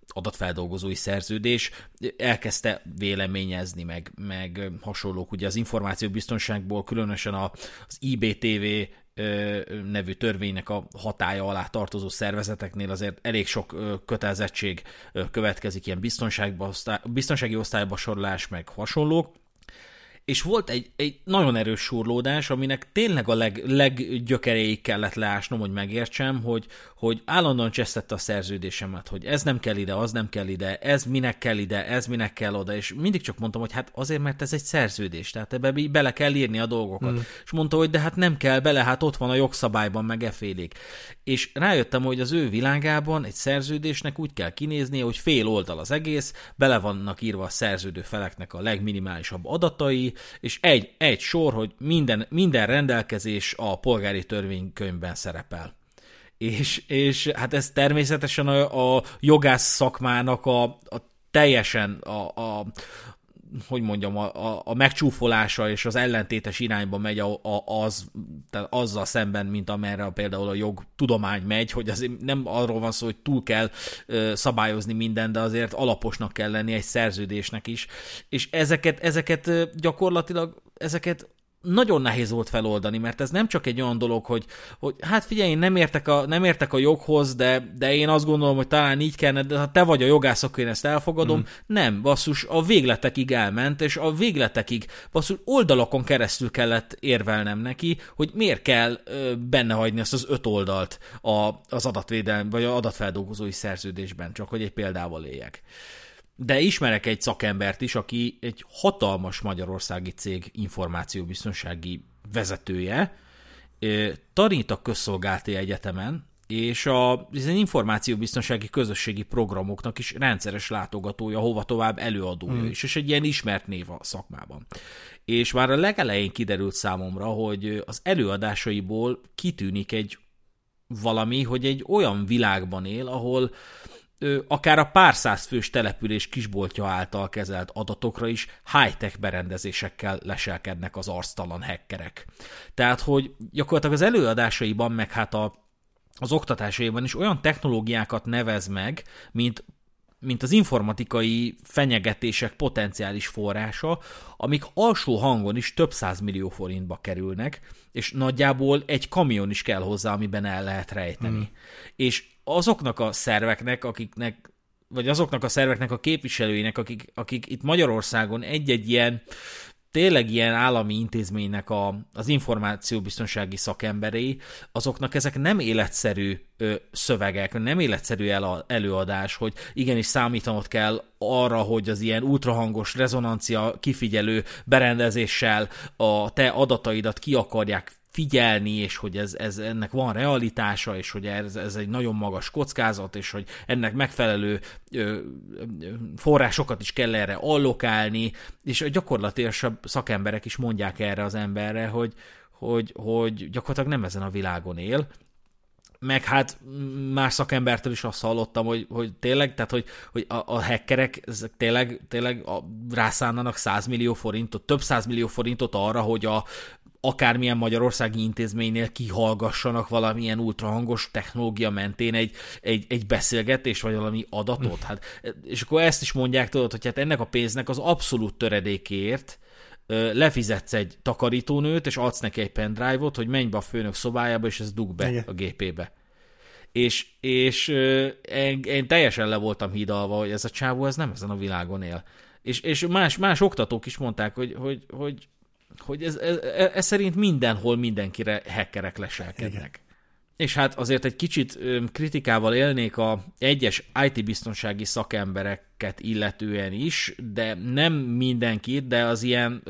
adatfeldolgozói szerződés, elkezdte véleményezni, meg, meg hasonlók. Ugye az információbiztonságból különösen az IBTV nevű törvénynek a hatája alá tartozó szervezeteknél azért elég sok kötelezettség következik, ilyen biztonsági osztályba sorolás, meg hasonlók, és volt egy, egy nagyon erős surlódás, aminek tényleg a leg, leggyökeréig kellett leásnom, hogy megértsem, hogy, hogy állandóan csesztette a szerződésemet, hogy ez nem kell ide, az nem kell ide, ez minek kell ide, ez minek kell oda, és mindig csak mondtam, hogy hát azért, mert ez egy szerződés, tehát ebbe bele kell írni a dolgokat. Mm. És mondta, hogy de hát nem kell bele, hát ott van a jogszabályban, meg efélék. És rájöttem, hogy az ő világában egy szerződésnek úgy kell kinézni, hogy fél oldal az egész, bele vannak írva a szerződő feleknek a legminimálisabb adatai, és egy, egy sor, hogy minden, minden rendelkezés a polgári törvénykönyvben szerepel. És, és hát ez természetesen a, a jogász szakmának a, a teljesen a, a, hogy mondjam, a, a, a megcsúfolása és az ellentétes irányba megy a, a, az, tehát azzal szemben, mint amerre például a jog tudomány megy, hogy azért nem arról van szó, hogy túl kell ö, szabályozni minden, de azért alaposnak kell lenni egy szerződésnek is. És ezeket, ezeket gyakorlatilag ezeket nagyon nehéz volt feloldani, mert ez nem csak egy olyan dolog, hogy, hogy hát figyelj, én nem értek a, nem értek a joghoz, de, de én azt gondolom, hogy talán így kellene, de ha te vagy a jogász, akkor én ezt elfogadom. Mm. Nem, basszus, a végletekig elment, és a végletekig, basszus, oldalakon keresztül kellett érvelnem neki, hogy miért kell ö, benne hagyni azt az öt oldalt a, az adatvédelmi, vagy a adatfeldolgozói szerződésben, csak hogy egy példával éljek. De ismerek egy szakembert is, aki egy hatalmas magyarországi cég információbiztonsági vezetője, tanít a közszolgálati egyetemen, és a, az információbiztonsági közösségi programoknak is rendszeres látogatója, hova tovább előadója mm. is, és egy ilyen ismert név a szakmában. És már a legelején kiderült számomra, hogy az előadásaiból kitűnik egy valami, hogy egy olyan világban él, ahol akár a pár száz fős település kisboltja által kezelt adatokra is high-tech berendezésekkel leselkednek az arctalan hackerek. Tehát, hogy gyakorlatilag az előadásaiban, meg hát a, az oktatásaiban is olyan technológiákat nevez meg, mint mint az informatikai fenyegetések potenciális forrása, amik alsó hangon is több millió forintba kerülnek, és nagyjából egy kamion is kell hozzá, amiben el lehet rejteni. Mm. És azoknak a szerveknek, akiknek vagy azoknak a szerveknek a képviselőinek, akik, akik itt Magyarországon egy-egy ilyen tényleg ilyen állami intézménynek a, az információbiztonsági szakemberei, azoknak ezek nem életszerű ö, szövegek, nem életszerű el, előadás, hogy igenis számítanod kell arra, hogy az ilyen ultrahangos rezonancia kifigyelő berendezéssel a te adataidat ki akarják figyelni, és hogy ez, ez ennek van realitása, és hogy ez, ez egy nagyon magas kockázat, és hogy ennek megfelelő ö, forrásokat is kell erre allokálni, és a gyakorlatilag szakemberek is mondják erre az emberre, hogy, hogy, hogy gyakorlatilag nem ezen a világon él, meg hát más szakembertől is azt hallottam, hogy, hogy tényleg, tehát hogy, hogy a, a hackerek ezek tényleg, tényleg a, rászánnanak 100 millió forintot, több 100 millió forintot arra, hogy a akármilyen magyarországi intézménynél kihallgassanak valamilyen ultrahangos technológia mentén egy, egy, egy beszélgetés, vagy valami adatot. Hát, és akkor ezt is mondják, tudod, hogy hát ennek a pénznek az abszolút töredékért lefizetsz egy takarítónőt, és adsz neki egy pendrive-ot, hogy menj be a főnök szobájába, és ez dug be Igen. a gépébe. És, és én, én teljesen le voltam hídalva, hogy ez a csávó ez nem ezen a világon él. És, és más, más oktatók is mondták, hogy, hogy, hogy, hogy ez, ez, ez szerint mindenhol mindenkire hackerek leselkednek. Igen. És hát azért egy kicsit kritikával élnék a egyes IT-biztonsági szakemberek embereket illetően is, de nem mindenkit, de az ilyen,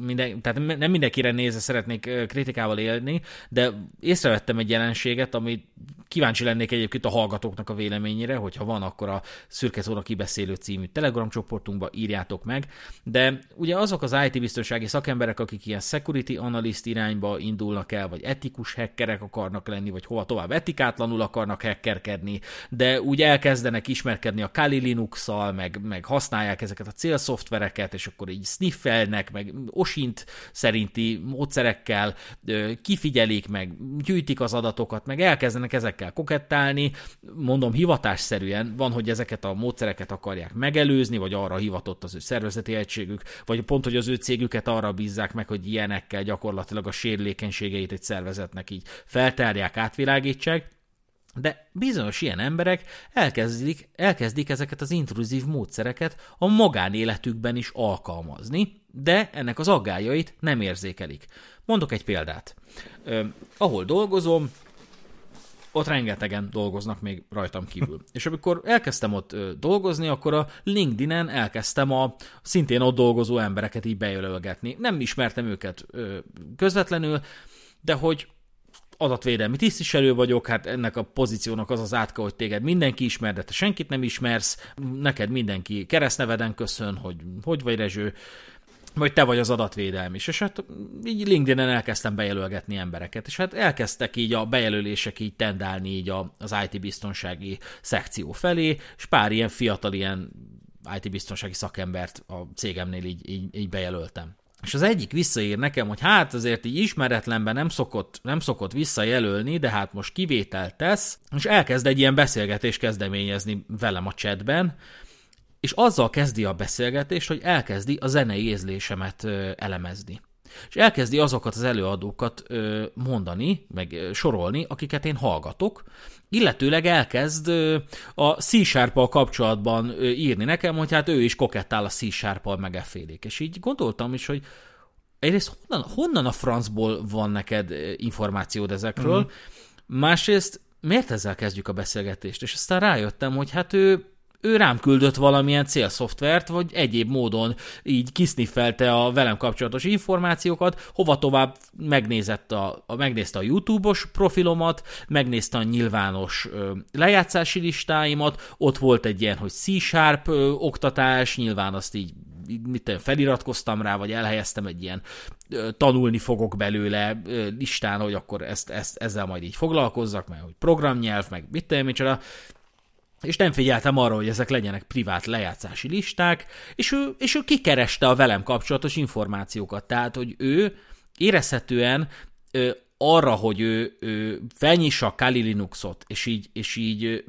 minden, tehát nem mindenkire nézve szeretnék kritikával élni, de észrevettem egy jelenséget, amit kíváncsi lennék egyébként a hallgatóknak a véleményére, hogyha van, akkor a Szürke Zóna kibeszélő című Telegram csoportunkba írjátok meg, de ugye azok az IT-biztonsági szakemberek, akik ilyen security analyst irányba indulnak el, vagy etikus hackerek akarnak lenni, vagy hova tovább etikátlanul akarnak hackerkedni, de úgy elkezdenek ismerkedni a Kali Linux-szal, meg, meg használják ezeket a célszoftvereket, és akkor így sniffelnek, meg osint szerinti módszerekkel kifigyelik, meg gyűjtik az adatokat, meg elkezdenek ezekkel kokettálni. Mondom, hivatásszerűen van, hogy ezeket a módszereket akarják megelőzni, vagy arra hivatott az ő szervezeti egységük, vagy pont, hogy az ő cégüket arra bízzák meg, hogy ilyenekkel gyakorlatilag a sérülékenységeit egy szervezetnek így feltárják, átvilágítsák de bizonyos ilyen emberek elkezdik, elkezdik ezeket az intruzív módszereket a magánéletükben is alkalmazni, de ennek az aggájait nem érzékelik. Mondok egy példát. Ö, ahol dolgozom, ott rengetegen dolgoznak még rajtam kívül. És amikor elkezdtem ott dolgozni, akkor a LinkedIn-en elkezdtem a szintén ott dolgozó embereket így bejelölgetni. Nem ismertem őket közvetlenül, de hogy adatvédelmi tisztviselő vagyok, hát ennek a pozíciónak az az átka, hogy téged mindenki ismer, de te senkit nem ismersz, neked mindenki keresztneveden köszön, hogy hogy vagy Rezső, vagy te vagy az adatvédelmi. És hát így LinkedIn-en elkezdtem bejelölgetni embereket, és hát elkezdtek így a bejelölések így tendálni így az IT-biztonsági szekció felé, és pár ilyen fiatal ilyen IT-biztonsági szakembert a cégemnél így, így, így bejelöltem. És az egyik visszaír nekem, hogy hát azért így ismeretlenben nem szokott, nem szokott visszajelölni, de hát most kivételt tesz, és elkezd egy ilyen beszélgetést kezdeményezni velem a chatben, és azzal kezdi a beszélgetést, hogy elkezdi a zenei érzlésemet elemezni. És elkezdi azokat az előadókat mondani, meg sorolni, akiket én hallgatok, illetőleg elkezd a c kapcsolatban írni nekem, hogy hát ő is kokettál a C-Sharp-al meg effélék. És így gondoltam is, hogy egyrészt honnan, honnan a francból van neked információd ezekről, uh-huh. másrészt miért ezzel kezdjük a beszélgetést? És aztán rájöttem, hogy hát ő ő rám küldött valamilyen célszoftvert, vagy egyéb módon így kiszniffelte a velem kapcsolatos információkat, hova tovább megnézett a, a, megnézte a YouTube-os profilomat, megnézte a nyilvános ö, lejátszási listáimat, ott volt egy ilyen, hogy C-sharp ö, oktatás, nyilván azt így mit feliratkoztam rá, vagy elhelyeztem egy ilyen ö, tanulni fogok belőle ö, listán, hogy akkor ezt, ezt, ezzel majd így foglalkozzak, mert hogy programnyelv, meg mit tudom, és nem figyeltem arra, hogy ezek legyenek privát lejátszási listák, és ő, és ő kikereste a velem kapcsolatos információkat. Tehát, hogy ő érezhetően arra, hogy ő, ő felnyissa a Kali Linuxot, és így, és így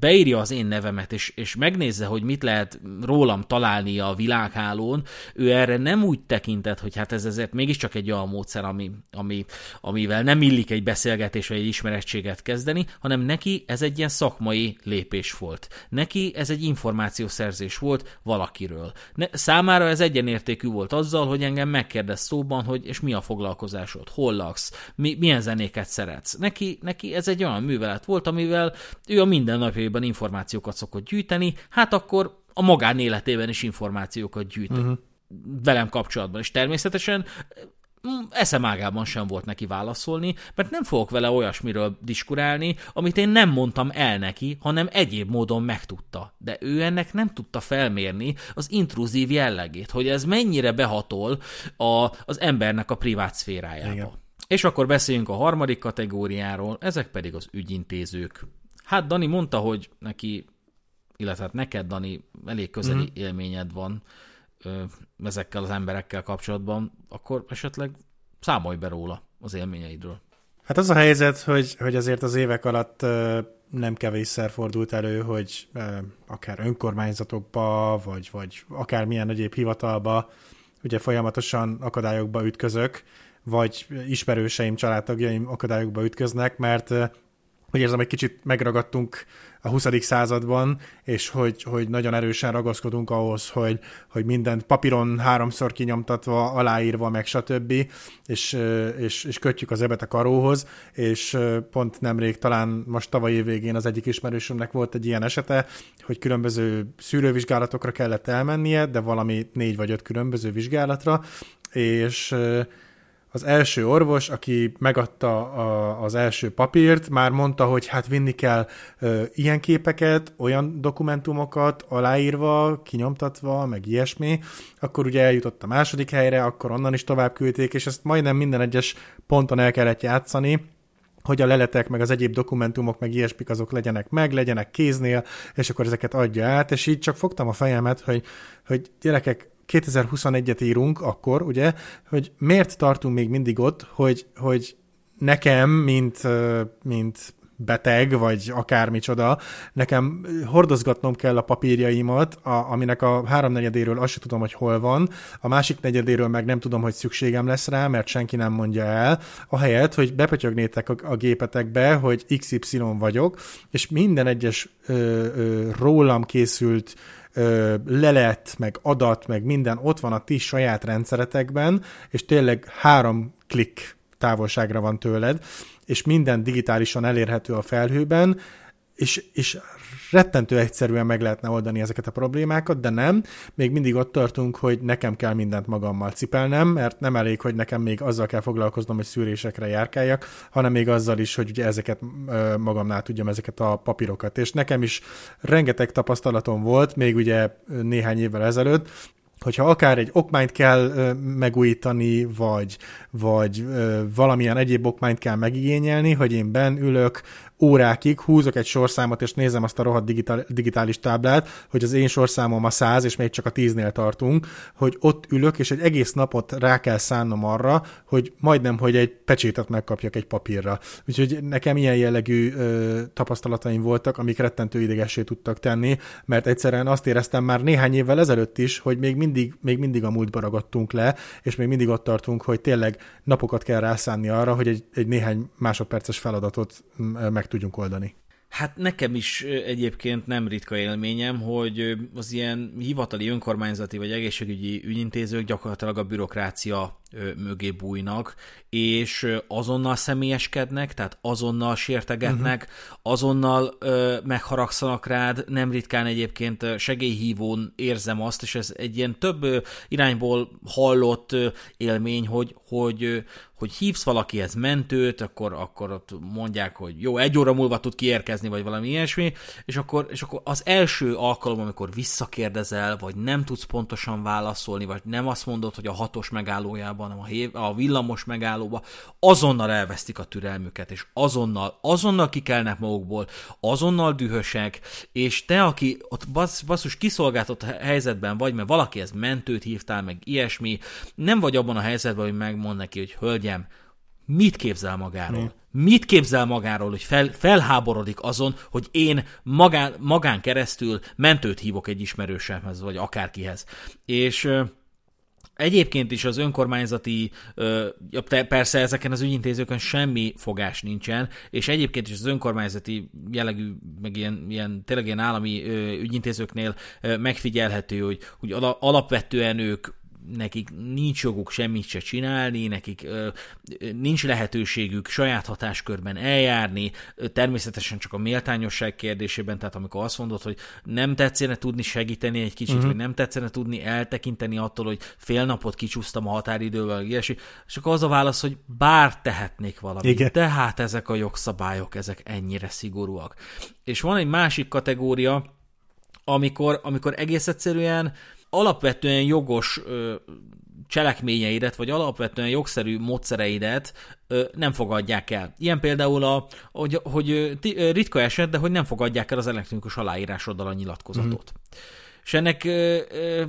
beírja az én nevemet, és, és megnézze, hogy mit lehet rólam találni a világhálón, ő erre nem úgy tekintett, hogy hát ez ezért mégiscsak egy olyan módszer, ami, ami, amivel nem illik egy beszélgetés vagy egy ismerettséget kezdeni, hanem neki ez egy ilyen szakmai lépés volt. Neki ez egy információszerzés volt valakiről. Ne, számára ez egyenértékű volt azzal, hogy engem megkérdez szóban, hogy és mi a foglalkozásod, hol laksz, hallgatsz, mi, milyen zenéket szeretsz. Neki, neki ez egy olyan művelet volt, amivel ő a mindennapjaiban információkat szokott gyűjteni, hát akkor a magánéletében is információkat gyűjt uh-huh. velem kapcsolatban. És természetesen mm, eszemágában sem volt neki válaszolni, mert nem fogok vele olyasmiről diskurálni, amit én nem mondtam el neki, hanem egyéb módon megtudta. De ő ennek nem tudta felmérni az intruzív jellegét, hogy ez mennyire behatol a, az embernek a privát szférájába. Igen. És akkor beszéljünk a harmadik kategóriáról, ezek pedig az ügyintézők. Hát Dani mondta, hogy neki, illetve hát neked, Dani, elég közeli mm. élményed van ö, ezekkel az emberekkel kapcsolatban, akkor esetleg számolj be róla az élményeidről. Hát az a helyzet, hogy, hogy azért az évek alatt nem kevésszer fordult elő, hogy akár önkormányzatokba, vagy, vagy akármilyen egyéb hivatalba ugye folyamatosan akadályokba ütközök, vagy ismerőseim, családtagjaim akadályokba ütköznek, mert hogy érzem, egy kicsit megragadtunk a 20. században, és hogy, hogy nagyon erősen ragaszkodunk ahhoz, hogy, hogy mindent papíron háromszor kinyomtatva, aláírva, meg stb., és, és, és kötjük az ebet a karóhoz, és pont nemrég, talán most tavaly év az egyik ismerősömnek volt egy ilyen esete, hogy különböző szűrővizsgálatokra kellett elmennie, de valami négy vagy öt különböző vizsgálatra, és az első orvos, aki megadta a, az első papírt, már mondta, hogy hát vinni kell ö, ilyen képeket, olyan dokumentumokat aláírva, kinyomtatva, meg ilyesmi, akkor ugye eljutott a második helyre, akkor onnan is tovább küldték, és ezt majdnem minden egyes ponton el kellett játszani, hogy a leletek, meg az egyéb dokumentumok, meg ilyesmik azok legyenek meg, legyenek kéznél, és akkor ezeket adja át, és így csak fogtam a fejemet, hogy, hogy gyerekek, 2021-et írunk akkor, ugye, hogy miért tartunk még mindig ott, hogy, hogy nekem, mint, mint beteg, vagy akármicsoda, nekem hordozgatnom kell a papírjaimat, a, aminek a háromnegyedéről azt sem tudom, hogy hol van, a másik negyedéről meg nem tudom, hogy szükségem lesz rá, mert senki nem mondja el, ahelyett, hogy bepötyögnétek a, a gépetekbe, hogy XY vagyok, és minden egyes ö, ö, rólam készült lelet, meg adat, meg minden ott van a ti saját rendszeretekben, és tényleg három klik távolságra van tőled, és minden digitálisan elérhető a felhőben, és, és rettentő egyszerűen meg lehetne oldani ezeket a problémákat, de nem. Még mindig ott tartunk, hogy nekem kell mindent magammal cipelnem, mert nem elég, hogy nekem még azzal kell foglalkoznom, hogy szűrésekre járkáljak, hanem még azzal is, hogy ugye ezeket magamnál tudjam, ezeket a papírokat. És nekem is rengeteg tapasztalatom volt, még ugye néhány évvel ezelőtt, hogyha akár egy okmányt kell megújítani, vagy, vagy valamilyen egyéb okmányt kell megigényelni, hogy én ben ülök, órákig húzok egy sorszámot, és nézem azt a rohadt digitál, digitális táblát, hogy az én sorszámom a száz, és még csak a tíznél tartunk, hogy ott ülök, és egy egész napot rá kell szánnom arra, hogy majdnem, hogy egy pecsétet megkapjak egy papírra. Úgyhogy nekem ilyen jellegű ö, tapasztalataim voltak, amik rettentő idegessé tudtak tenni, mert egyszerűen azt éreztem már néhány évvel ezelőtt is, hogy még mindig, még mindig a múltba ragadtunk le, és még mindig ott tartunk, hogy tényleg napokat kell rászánni arra, hogy egy, egy néhány másodperces feladatot meg meg tudjunk oldani. Hát nekem is egyébként nem ritka élményem, hogy az ilyen hivatali önkormányzati vagy egészségügyi ügyintézők gyakorlatilag a bürokrácia mögé bújnak, és azonnal személyeskednek, tehát azonnal sértegetnek, uh-huh. azonnal ö, megharagszanak rád, nem ritkán egyébként segélyhívón érzem azt, és ez egy ilyen több irányból hallott élmény, hogy, hogy, hogy hívsz valakihez mentőt, akkor, akkor ott mondják, hogy jó, egy óra múlva tud kiérkezni, vagy valami ilyesmi, és akkor, és akkor az első alkalom, amikor visszakérdezel, vagy nem tudsz pontosan válaszolni, vagy nem azt mondod, hogy a hatos megállójában hanem a, hév, a villamos megállóba, azonnal elvesztik a türelmüket, és azonnal, azonnal kikelnek magukból, azonnal dühösek, és te, aki ott bassz, basszus kiszolgáltott helyzetben vagy, mert valakihez mentőt hívtál, meg ilyesmi, nem vagy abban a helyzetben, hogy megmond neki, hogy hölgyem, mit képzel magáról? Mi? Mit képzel magáról, hogy fel, felháborodik azon, hogy én magán, magán keresztül mentőt hívok egy ismerősemhez, vagy akárkihez. És Egyébként is az önkormányzati, persze ezeken az ügyintézőkön semmi fogás nincsen, és egyébként is az önkormányzati jellegű, meg ilyen, ilyen tényleg ilyen állami ügyintézőknél megfigyelhető, hogy, hogy alapvetően ők nekik nincs joguk semmit se csinálni, nekik ö, nincs lehetőségük saját hatáskörben eljárni, természetesen csak a méltányosság kérdésében, tehát amikor azt mondod, hogy nem tetszene tudni segíteni egy kicsit, uh-huh. vagy nem tetszene tudni eltekinteni attól, hogy fél napot kicsúsztam a határidővel, ilyesmi, és akkor az a válasz, hogy bár tehetnék valamit, Igen. tehát ezek a jogszabályok, ezek ennyire szigorúak. És van egy másik kategória, amikor, amikor egész egyszerűen alapvetően jogos ö, cselekményeidet, vagy alapvetően jogszerű módszereidet nem fogadják el. Ilyen például, a, hogy, hogy ritka eset, de hogy nem fogadják el az elektronikus aláírásoddal a nyilatkozatot. Mm. És ennek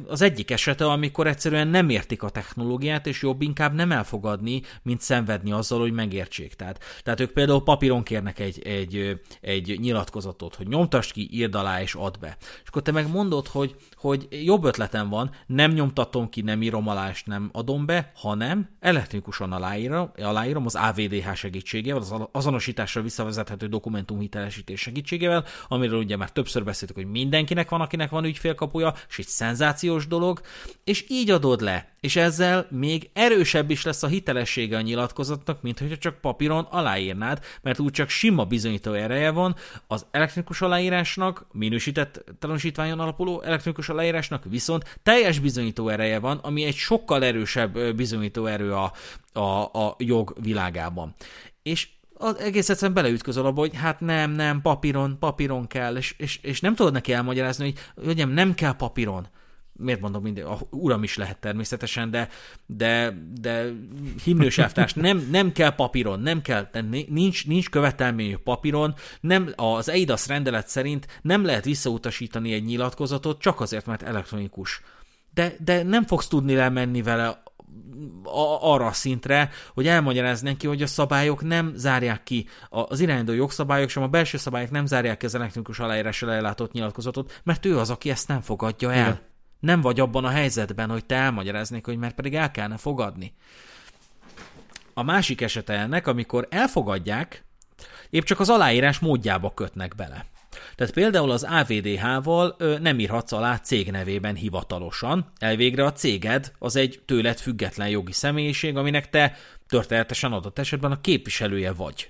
az egyik esete, amikor egyszerűen nem értik a technológiát, és jobb inkább nem elfogadni, mint szenvedni azzal, hogy megértsék. Tehát, tehát ők például papíron kérnek egy, egy, egy nyilatkozatot, hogy nyomtasd ki, írd alá és add be. És akkor te meg mondod, hogy, hogy jobb ötletem van, nem nyomtatom ki, nem írom alá, és nem adom be, hanem elektronikusan aláírom, aláírom az AVDH segítségével, az azonosításra visszavezethető dokumentum hitelesítés segítségével, amiről ugye már többször beszéltük, hogy mindenkinek van, akinek van ügyfélkapuja, és egy szenzációs dolog, és így adod le és ezzel még erősebb is lesz a hitelessége a nyilatkozatnak, mint hogyha csak papíron aláírnád, mert úgy csak sima bizonyító ereje van az elektronikus aláírásnak, minősített tanúsítványon alapuló elektronikus aláírásnak viszont teljes bizonyító ereje van, ami egy sokkal erősebb bizonyító erő a, a, a jog világában. És az egész egyszerűen beleütközöl abba, hogy hát nem, nem, papíron, papíron kell, és, és, és nem tudod neki elmagyarázni, hogy hölgyem, nem kell papíron miért mondom minden, a uram is lehet természetesen, de, de, de himnős nem, nem kell papíron, nem kell, nincs, nincs követelményű papíron, nem, az EIDAS rendelet szerint nem lehet visszautasítani egy nyilatkozatot csak azért, mert elektronikus. De, de nem fogsz tudni lemenni vele arra a szintre, hogy elmagyaráz neki, hogy a szabályok nem zárják ki, az irányadó jogszabályok sem a belső szabályok nem zárják ki az elektronikus aláírással ellátott nyilatkozatot, mert ő az, aki ezt nem fogadja el. Igen. Nem vagy abban a helyzetben, hogy te elmagyaráznék, hogy mert pedig el kellene fogadni. A másik esete ennek, amikor elfogadják, épp csak az aláírás módjába kötnek bele. Tehát például az AVDH-val nem írhatsz alá cég nevében hivatalosan, elvégre a céged az egy tőled független jogi személyiség, aminek te történetesen adott esetben a képviselője vagy.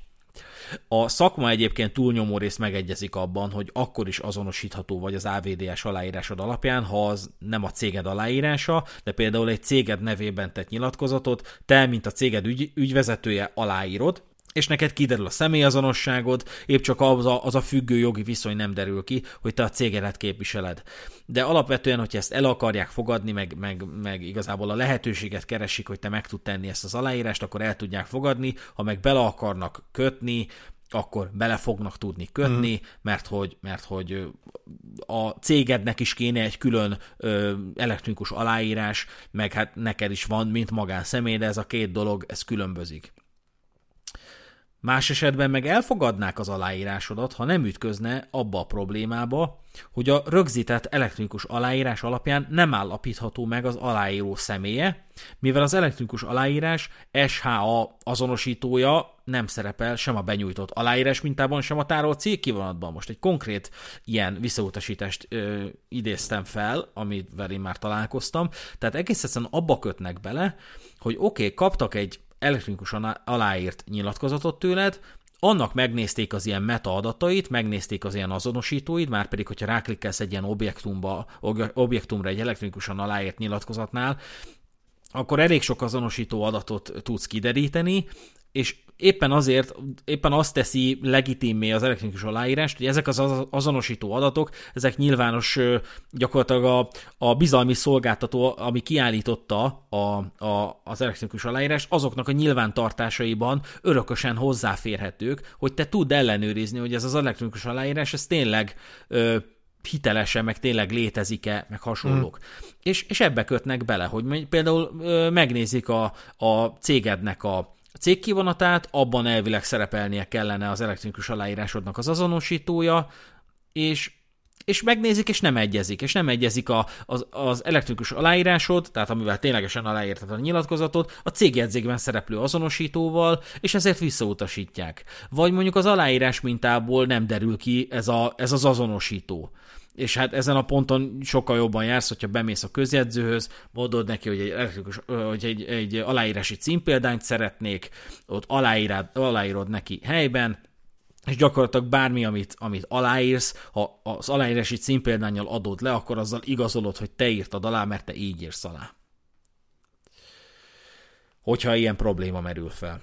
A szakma egyébként túlnyomó rész megegyezik abban, hogy akkor is azonosítható vagy az AVDS aláírásod alapján, ha az nem a céged aláírása, de például egy céged nevében tett nyilatkozatot, te, mint a céged ügy, ügyvezetője aláírod, és neked kiderül a személyazonosságod, épp csak az a, az a függő jogi viszony nem derül ki, hogy te a cégedet képviseled. De alapvetően, hogyha ezt el akarják fogadni, meg, meg, meg igazából a lehetőséget keresik, hogy te meg tud tenni ezt az aláírást, akkor el tudják fogadni, ha meg bele akarnak kötni, akkor bele fognak tudni kötni, mm. mert hogy, mert hogy a cégednek is kéne egy külön ö, elektronikus aláírás, meg hát neked is van, mint magánszemély, de ez a két dolog, ez különbözik. Más esetben meg elfogadnák az aláírásodat, ha nem ütközne abba a problémába, hogy a rögzített elektronikus aláírás alapján nem állapítható meg az aláíró személye, mivel az elektronikus aláírás SHA azonosítója nem szerepel sem a benyújtott aláírás mintában, sem a tárolt cégkivonatban. Most egy konkrét ilyen visszautasítást ö, idéztem fel, amivel én már találkoztam. Tehát egész egyszerűen abba kötnek bele, hogy oké, okay, kaptak egy elektronikusan aláírt nyilatkozatot tőled, annak megnézték az ilyen meta adatait, megnézték az ilyen azonosítóid, már pedig, hogyha ráklikkelsz egy ilyen objektumba, objektumra egy elektronikusan aláírt nyilatkozatnál, akkor elég sok azonosító adatot tudsz kideríteni, és éppen azért, éppen azt teszi legitimé az elektronikus aláírást, hogy ezek az azonosító adatok, ezek nyilvános gyakorlatilag a, a bizalmi szolgáltató, ami kiállította a, a, az elektronikus aláírást, azoknak a nyilvántartásaiban örökösen hozzáférhetők, hogy te tudd ellenőrizni, hogy ez az elektronikus aláírás, ez tényleg ö, hitelesen, meg tényleg létezik-e, meg hasonlók. Mm. És, és ebbe kötnek bele, hogy például ö, megnézik a, a cégednek a, a cégkivonatát, abban elvileg szerepelnie kellene az elektronikus aláírásodnak az azonosítója, és és megnézik, és nem egyezik, és nem egyezik a, az, az elektronikus aláírásod, tehát amivel ténylegesen aláírtad a nyilatkozatot, a cégjegyzékben szereplő azonosítóval, és ezért visszautasítják. Vagy mondjuk az aláírás mintából nem derül ki ez, a, ez az azonosító és hát ezen a ponton sokkal jobban jársz, hogyha bemész a közjegyzőhöz, mondod neki, hogy egy, hogy egy, egy aláírási címpéldányt szeretnék, ott aláírod, aláírod neki helyben, és gyakorlatilag bármi, amit, amit aláírsz, ha az aláírási címpéldányjal adod le, akkor azzal igazolod, hogy te írtad alá, mert te így írsz alá. Hogyha ilyen probléma merül fel.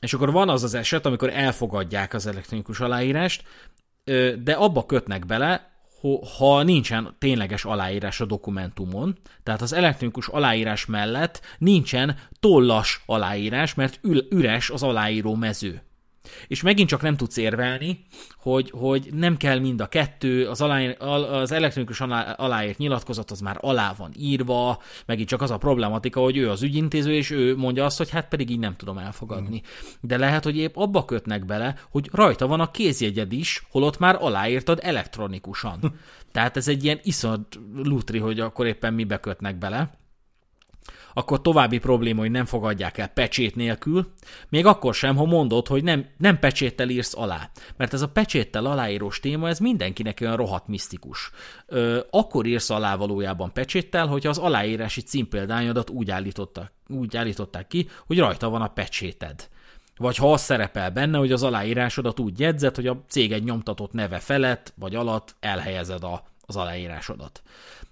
És akkor van az az eset, amikor elfogadják az elektronikus aláírást, de abba kötnek bele, ha nincsen tényleges aláírás a dokumentumon, tehát az elektronikus aláírás mellett nincsen tollas aláírás, mert üres az aláíró mező. És megint csak nem tudsz érvelni, hogy, hogy nem kell mind a kettő, az, alá, az elektronikus alá, aláírt nyilatkozat az már alá van írva, megint csak az a problematika, hogy ő az ügyintéző, és ő mondja azt, hogy hát pedig így nem tudom elfogadni. Mm. De lehet, hogy épp abba kötnek bele, hogy rajta van a kézjegyed is, holott már aláírtad elektronikusan. Tehát ez egy ilyen iszonyat lutri, hogy akkor éppen mi bekötnek bele akkor további probléma, hogy nem fogadják el pecsét nélkül, még akkor sem, ha mondod, hogy nem, nem pecséttel írsz alá. Mert ez a pecséttel aláírós téma, ez mindenkinek olyan rohadt misztikus. Ö, akkor írsz alá valójában pecséttel, hogyha az aláírási címpéldányodat úgy állították, úgy állították ki, hogy rajta van a pecséted. Vagy ha az szerepel benne, hogy az aláírásodat úgy jegyzett, hogy a cég egy nyomtatott neve felett vagy alatt elhelyezed a, az aláírásodat.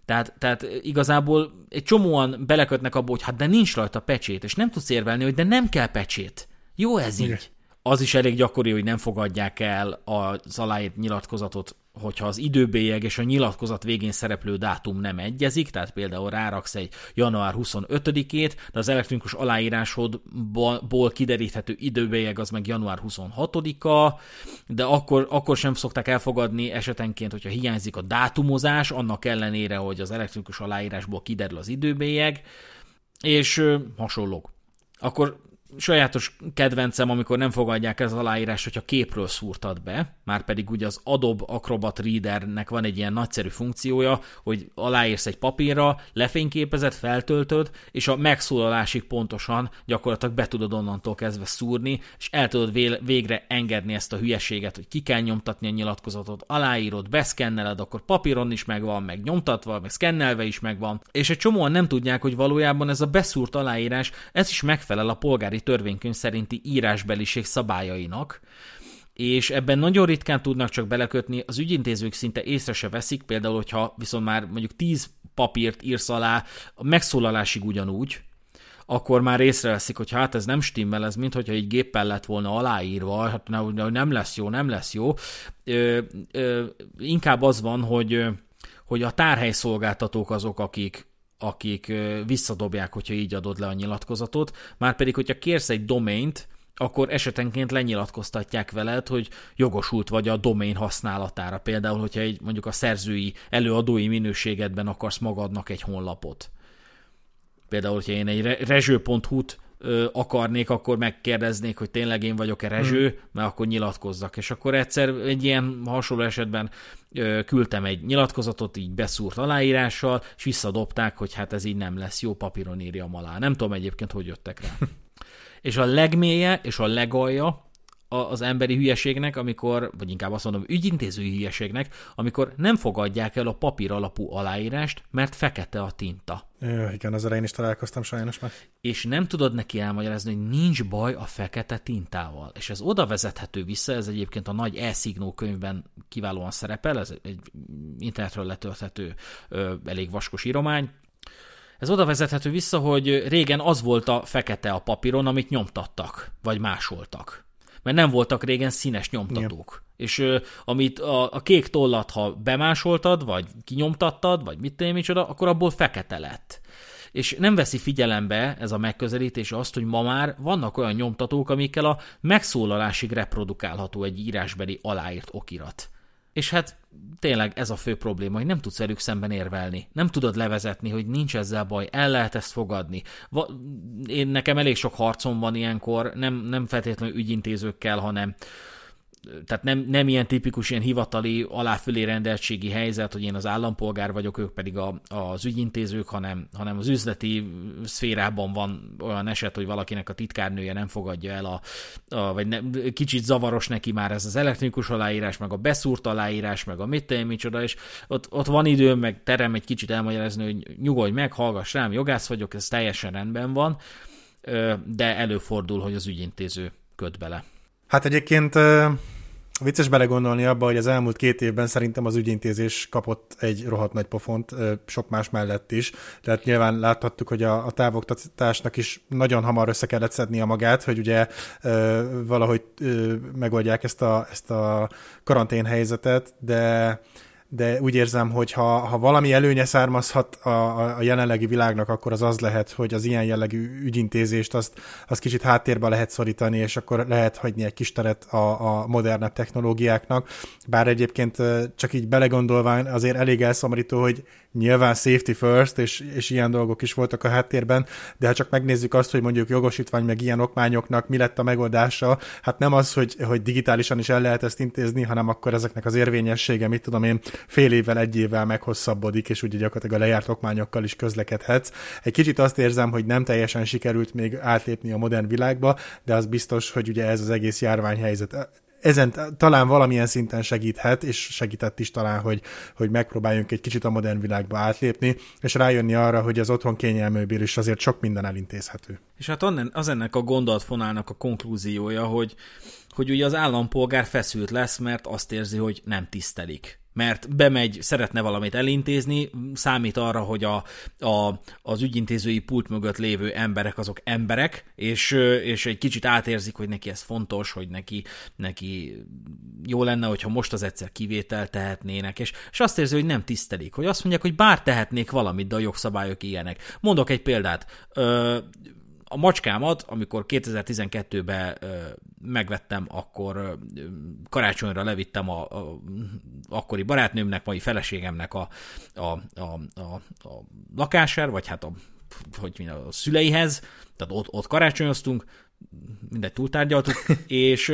Tehát, tehát igazából egy csomóan belekötnek abba, hogy hát de nincs rajta pecsét, és nem tudsz érvelni, hogy de nem kell pecsét. Jó ez így. Az is elég gyakori, hogy nem fogadják el az aláírt nyilatkozatot, hogyha az időbélyeg és a nyilatkozat végén szereplő dátum nem egyezik, tehát például ráraksz egy január 25-ét, de az elektronikus aláírásodból kideríthető időbélyeg az meg január 26-a, de akkor, akkor sem szokták elfogadni esetenként, hogyha hiányzik a dátumozás, annak ellenére, hogy az elektronikus aláírásból kiderül az időbélyeg, és hasonlók. Akkor sajátos kedvencem, amikor nem fogadják ez az aláírás, hogyha képről szúrtad be, már pedig ugye az Adobe Acrobat Readernek van egy ilyen nagyszerű funkciója, hogy aláírsz egy papírra, lefényképezed, feltöltöd, és a megszólalásig pontosan gyakorlatilag be tudod onnantól kezdve szúrni, és el tudod végre engedni ezt a hülyeséget, hogy ki kell nyomtatni a nyilatkozatot, aláírod, beszkenneled, akkor papíron is megvan, meg nyomtatva, meg szkennelve is megvan, és egy csomóan nem tudják, hogy valójában ez a beszúrt aláírás, ez is megfelel a polgári törvénykönyv szerinti írásbeliség szabályainak, és ebben nagyon ritkán tudnak csak belekötni, az ügyintézők szinte észre se veszik, például, hogyha viszont már mondjuk 10 papírt írsz alá, a megszólalásig ugyanúgy, akkor már észreveszik, hogy hát ez nem stimmel, ez mint hogyha egy géppel lett volna aláírva, hát nem lesz jó, nem lesz jó. Ö, ö, inkább az van, hogy, hogy a tárhelyszolgáltatók azok, akik akik visszadobják, hogyha így adod le a nyilatkozatot, már pedig, hogyha kérsz egy domaint, akkor esetenként lenyilatkoztatják veled, hogy jogosult vagy a domain használatára. Például, hogyha egy, mondjuk a szerzői, előadói minőségedben akarsz magadnak egy honlapot. Például, hogyha én egy rezső.hu-t akarnék, akkor megkérdeznék, hogy tényleg én vagyok-e rezső, hmm. mert akkor nyilatkozzak. És akkor egyszer egy ilyen hasonló esetben küldtem egy nyilatkozatot így beszúrt aláírással, és visszadobták, hogy hát ez így nem lesz, jó papíron írjam alá. Nem tudom egyébként, hogy jöttek rá. és a legmélye és a legalja az emberi hülyeségnek, amikor, vagy inkább azt mondom, ügyintézői hülyeségnek, amikor nem fogadják el a papír alapú aláírást, mert fekete a tinta. Ö, igen, az én is találkoztam sajnos már. És nem tudod neki elmagyarázni, hogy nincs baj a fekete tintával. És ez oda vezethető vissza, ez egyébként a nagy e könyvben kiválóan szerepel, ez egy internetről letölthető elég vaskos íromány, ez oda vezethető vissza, hogy régen az volt a fekete a papíron, amit nyomtattak, vagy másoltak mert nem voltak régen színes nyomtatók. Igen. És ö, amit a, a kék tollat, ha bemásoltad, vagy kinyomtattad, vagy mit tudom micsoda, akkor abból fekete lett. És nem veszi figyelembe ez a megközelítés azt, hogy ma már vannak olyan nyomtatók, amikkel a megszólalásig reprodukálható egy írásbeli aláírt okirat. És hát tényleg ez a fő probléma, hogy nem tudsz velük szemben érvelni. Nem tudod levezetni, hogy nincs ezzel baj, el lehet ezt fogadni. Va- én nekem elég sok harcom van ilyenkor, nem, nem feltétlenül ügyintézőkkel, hanem tehát nem, nem ilyen tipikus ilyen hivatali aláfölé rendeltségi helyzet, hogy én az állampolgár vagyok, ők pedig a, az ügyintézők, hanem, hanem az üzleti szférában van olyan eset, hogy valakinek a titkárnője nem fogadja el, a, a vagy ne, kicsit zavaros neki már ez az elektronikus aláírás, meg a beszúrt aláírás, meg a mit micsoda, és ott, ott van időm, meg terem egy kicsit elmagyarázni, hogy nyugodj meg, hallgass rám, jogász vagyok, ez teljesen rendben van, de előfordul, hogy az ügyintéző köt bele. Hát egyébként Vicces belegondolni abba, hogy az elmúlt két évben szerintem az ügyintézés kapott egy rohadt nagy pofont, sok más mellett is. Tehát nyilván láthattuk, hogy a, a távoktatásnak is nagyon hamar össze kellett szedni a magát, hogy ugye valahogy megoldják ezt a, ezt a karantén helyzetet, de de úgy érzem, hogy ha, ha valami előnye származhat a, a, jelenlegi világnak, akkor az az lehet, hogy az ilyen jellegű ügyintézést azt, azt kicsit háttérbe lehet szorítani, és akkor lehet hagyni egy kis teret a, a modernebb technológiáknak. Bár egyébként csak így belegondolván azért elég elszomorító, hogy nyilván safety first, és, és ilyen dolgok is voltak a háttérben, de ha csak megnézzük azt, hogy mondjuk jogosítvány meg ilyen okmányoknak mi lett a megoldása, hát nem az, hogy, hogy digitálisan is el lehet ezt intézni, hanem akkor ezeknek az érvényessége, mit tudom én, fél évvel, egy évvel meghosszabbodik, és ugye gyakorlatilag a lejárt okmányokkal is közlekedhetsz. Egy kicsit azt érzem, hogy nem teljesen sikerült még átlépni a modern világba, de az biztos, hogy ugye ez az egész járványhelyzet ezen talán valamilyen szinten segíthet, és segített is talán, hogy, hogy megpróbáljunk egy kicsit a modern világba átlépni, és rájönni arra, hogy az otthon kényelműből is azért sok minden elintézhető. És hát az ennek a gondolatfonálnak a konklúziója, hogy, hogy ugye az állampolgár feszült lesz, mert azt érzi, hogy nem tisztelik mert bemegy, szeretne valamit elintézni, számít arra, hogy a, a, az ügyintézői pult mögött lévő emberek azok emberek, és, és egy kicsit átérzik, hogy neki ez fontos, hogy neki, neki jó lenne, hogyha most az egyszer kivétel tehetnének, és, és azt érzi, hogy nem tisztelik, hogy azt mondják, hogy bár tehetnék valamit, de a jogszabályok ilyenek. Mondok egy példát. Ö, a macskámat, amikor 2012-ben megvettem, akkor karácsonyra levittem a, a akkori barátnőmnek, mai feleségemnek a, a, a, a, a lakására, vagy hát a, hogy minden, a szüleihez, tehát ott, ott karácsonyoztunk, mindegy túltárgyaltuk, és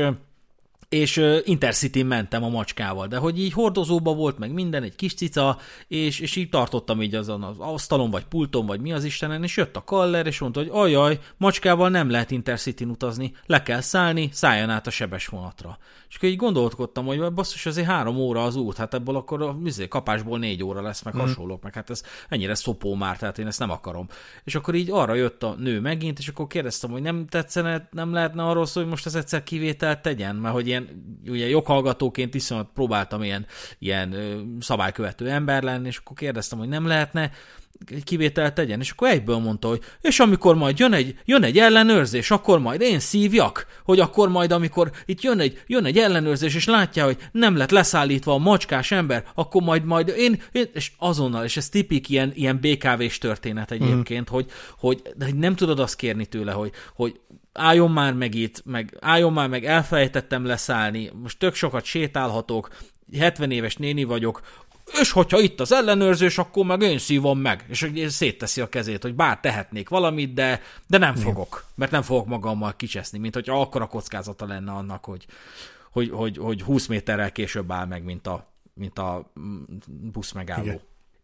és Intercity mentem a macskával, de hogy így hordozóba volt, meg minden, egy kis cica, és, és így tartottam így azon az asztalon, vagy pulton, vagy mi az Istenen, és jött a kaller, és mondta, hogy ajaj, macskával nem lehet intercity utazni, le kell szállni, szálljon át a sebes vonatra. És akkor így gondolkodtam, hogy basszus, azért három óra az út, hát ebből akkor a mizé, kapásból négy óra lesz, meg mm. hasonlók, meg hát ez ennyire szopó már, tehát én ezt nem akarom. És akkor így arra jött a nő megint, és akkor kérdeztem, hogy nem tetszene, nem lehetne arról szó, hogy most ez egyszer kivételt tegyen, mert hogy ilyen, ugye joghallgatóként viszont próbáltam ilyen, ilyen szabálykövető ember lenni, és akkor kérdeztem, hogy nem lehetne, kivételt tegyen, és akkor egyből mondta, hogy és amikor majd jön egy, jön egy ellenőrzés, akkor majd én szívjak, hogy akkor majd amikor itt jön egy, jön egy ellenőrzés, és látja, hogy nem lett leszállítva a macskás ember, akkor majd majd én, én és azonnal, és ez tipik ilyen, ilyen BKV-s történet egyébként, mm. hogy, hogy de nem tudod azt kérni tőle, hogy, hogy álljon már meg itt, meg álljon már meg, elfelejtettem leszállni, most tök sokat sétálhatok, 70 éves néni vagyok, és hogyha itt az ellenőrzés, akkor meg én szívom meg. És szétteszi a kezét, hogy bár tehetnék valamit, de, de nem fogok. Mert nem fogok magammal kicseszni, mint hogyha akkora kockázata lenne annak, hogy, hogy, hogy, hogy 20 méterrel később áll meg, mint a, mint a busz megálló. Igen.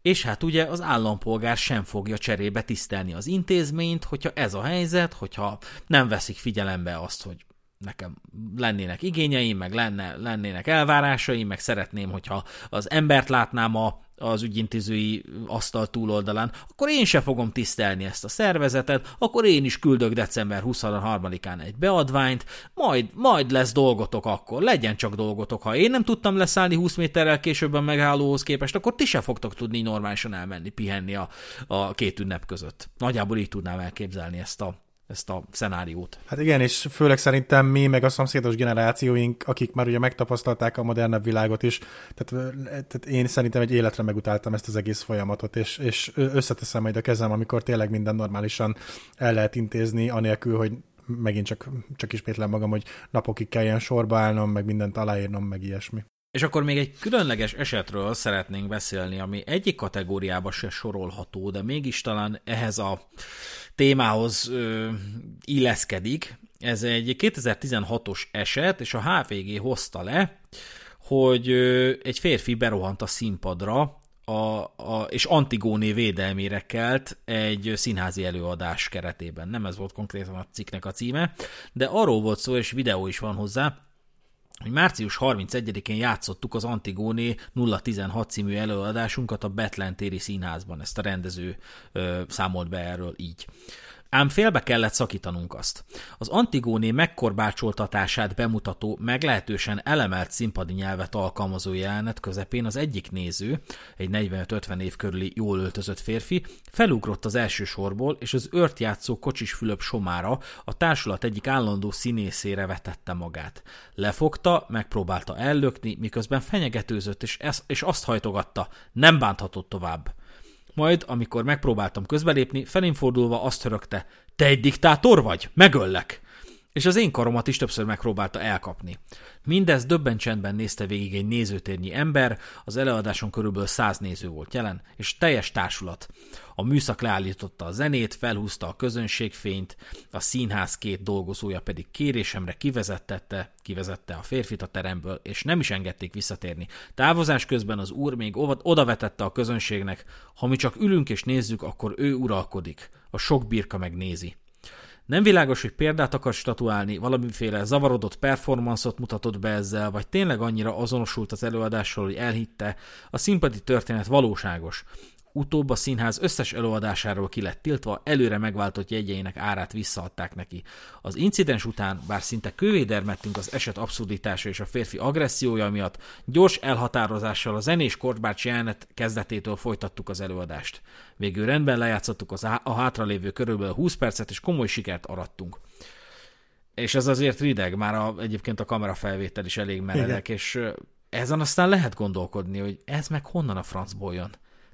És hát ugye az állampolgár sem fogja cserébe tisztelni az intézményt, hogyha ez a helyzet, hogyha nem veszik figyelembe azt, hogy nekem lennének igényeim, meg lenne, lennének elvárásaim, meg szeretném, hogyha az embert látnám a, az ügyintézői asztal túloldalán, akkor én se fogom tisztelni ezt a szervezetet, akkor én is küldök december 23-án egy beadványt, majd, majd lesz dolgotok akkor, legyen csak dolgotok. Ha én nem tudtam leszállni 20 méterrel később a megállóhoz képest, akkor ti se fogtok tudni normálisan elmenni, pihenni a, a két ünnep között. Nagyjából így tudnám elképzelni ezt a ezt a szenáriót. Hát igen, és főleg szerintem mi, meg a szomszédos generációink, akik már ugye megtapasztalták a modernebb világot is, tehát, tehát én szerintem egy életre megutáltam ezt az egész folyamatot, és, és összeteszem majd a kezem, amikor tényleg minden normálisan el lehet intézni, anélkül, hogy megint csak, csak ismétlem magam, hogy napokig kelljen sorba állnom, meg mindent aláírnom, meg ilyesmi. És akkor még egy különleges esetről szeretnénk beszélni, ami egyik kategóriába se sorolható, de mégis talán ehhez a témához ö, illeszkedik. Ez egy 2016-os eset, és a HVG hozta le, hogy ö, egy férfi berohant a színpadra, a, a, és Antigóné védelmére kelt egy színházi előadás keretében. Nem ez volt konkrétan a cikknek a címe, de arról volt szó, és videó is van hozzá, hogy március 31-én játszottuk az Antigóné 016 című előadásunkat a Betlen téri színházban. Ezt a rendező ö, számolt be erről így. Ám félbe kellett szakítanunk azt. Az Antigóné megkorbácsoltatását bemutató, meglehetősen elemelt színpadi nyelvet alkalmazó jelenet közepén az egyik néző, egy 45-50 év körüli jól öltözött férfi, felugrott az első sorból, és az ört játszó kocsis Fülöp somára a társulat egyik állandó színészére vetette magát. Lefogta, megpróbálta ellökni, miközben fenyegetőzött, és, ez, és azt hajtogatta, nem bánthatott tovább. Majd, amikor megpróbáltam közbelépni, felén fordulva azt hörögte, te egy diktátor vagy? Megöllek! És az én karomat is többször megpróbálta elkapni. Mindez döbben csendben nézte végig egy nézőtérnyi ember, az előadáson körülbelül száz néző volt jelen, és teljes társulat. A műszak leállította a zenét, felhúzta a közönségfényt, a színház két dolgozója pedig kérésemre kivezettette, kivezette a férfit a teremből, és nem is engedték visszatérni. Távozás közben az úr még odavetette a közönségnek, ha mi csak ülünk és nézzük, akkor ő uralkodik. A sok birka megnézi. Nem világos, hogy példát akar statuálni, valamiféle zavarodott performanszot mutatott be ezzel, vagy tényleg annyira azonosult az előadással, hogy elhitte, a színpadi történet valóságos. Utóbb a színház összes előadásáról ki lett tiltva, előre megváltott jegyeinek árát visszaadták neki. Az incidens után, bár szinte kővédermettünk az eset abszurditása és a férfi agressziója miatt, gyors elhatározással a zenés korbács jelenet kezdetétől folytattuk az előadást. Végül rendben lejátszottuk az a hátralévő körülbelül 20 percet, és komoly sikert arattunk. És ez azért rideg, már a, egyébként a kamerafelvétel is elég meredek, Igen. és ezen aztán lehet gondolkodni, hogy ez meg honnan a francból jön.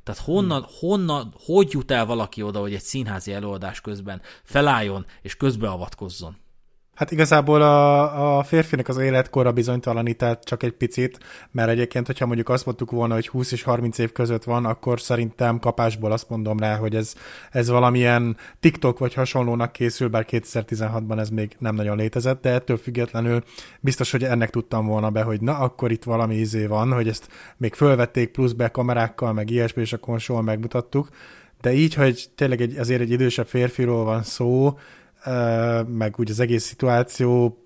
Tehát honnan, hmm. honnan, hogy jut el valaki oda, hogy egy színházi előadás közben felálljon és közbeavatkozzon? Hát igazából a, a férfinek az életkora bizonytalanített csak egy picit, mert egyébként, hogyha mondjuk azt mondtuk volna, hogy 20 és 30 év között van, akkor szerintem kapásból azt mondom rá, hogy ez, ez valamilyen TikTok vagy hasonlónak készül, bár 2016-ban ez még nem nagyon létezett, de ettől függetlenül biztos, hogy ennek tudtam volna be, hogy na, akkor itt valami izé van, hogy ezt még fölvették pluszbe kamerákkal, meg ilyesmi, és akkor soha megmutattuk. De így, hogy tényleg egy, azért egy idősebb férfiról van szó, meg úgy az egész szituáció,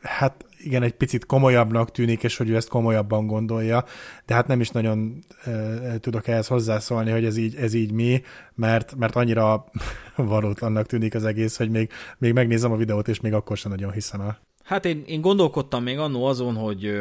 hát igen, egy picit komolyabbnak tűnik, és hogy ő ezt komolyabban gondolja, de hát nem is nagyon e, tudok ehhez hozzászólni, hogy ez így, ez így mi, mert, mert annyira valótlannak tűnik az egész, hogy még, még megnézem a videót, és még akkor sem nagyon hiszem el. Hát én, én gondolkodtam még annó azon, hogy